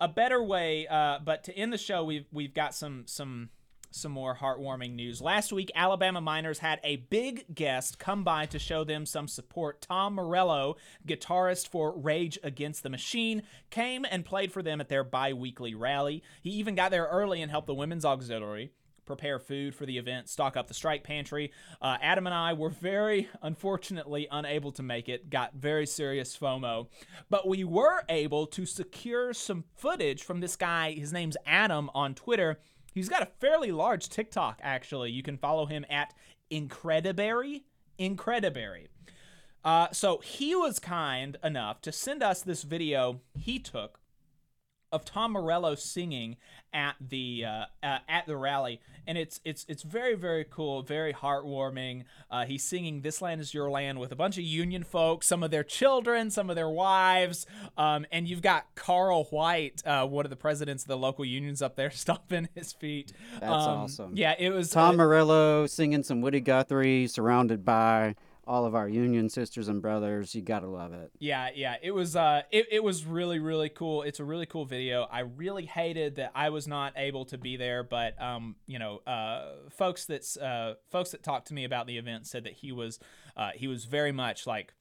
a better way, uh, but to end the show, we've we've got some some some more heartwarming news. Last week, Alabama miners had a big guest come by to show them some support. Tom Morello, guitarist for Rage Against the Machine, came and played for them at their bi weekly rally. He even got there early and helped the Women's Auxiliary prepare food for the event, stock up the strike pantry. Uh, Adam and I were very unfortunately unable to make it, got very serious FOMO, but we were able to secure some footage from this guy. His name's Adam on Twitter He's got a fairly large TikTok, actually. You can follow him at Incrediberry. Incrediberry. Uh, so he was kind enough to send us this video he took of Tom Morello singing at the uh, uh, at the rally, and it's it's it's very very cool, very heartwarming. Uh, he's singing "This Land Is Your Land" with a bunch of Union folks, some of their children, some of their wives, um, and you've got Carl White, uh, one of the presidents of the local unions up there, stomping his feet. That's Um, awesome. Yeah, it was Tom Morello singing some Woody Guthrie, surrounded by all of our Union sisters and brothers. You gotta love it. Yeah, yeah, it was uh it, it was really really cool. It's a really cool video. I really hated that I was not able to be there, but um you know, uh folks that's uh folks that talked to me about the event said that he was uh he was very much like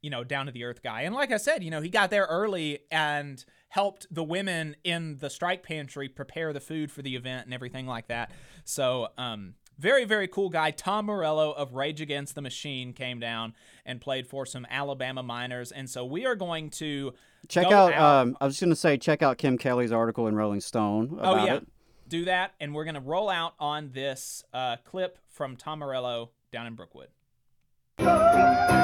you know, down to the earth guy. And like I said, you know, he got there early and helped the women in the strike pantry prepare the food for the event and everything like that. So, um, very, very cool guy. Tom Morello of Rage Against the Machine came down and played for some Alabama miners. And so we are going to Check go out. Um, I was gonna say, check out Kim Kelly's article in Rolling Stone about Oh about yeah, it. do that, and we're gonna roll out on this uh, clip from Tom Morello down in Brookwood. Go,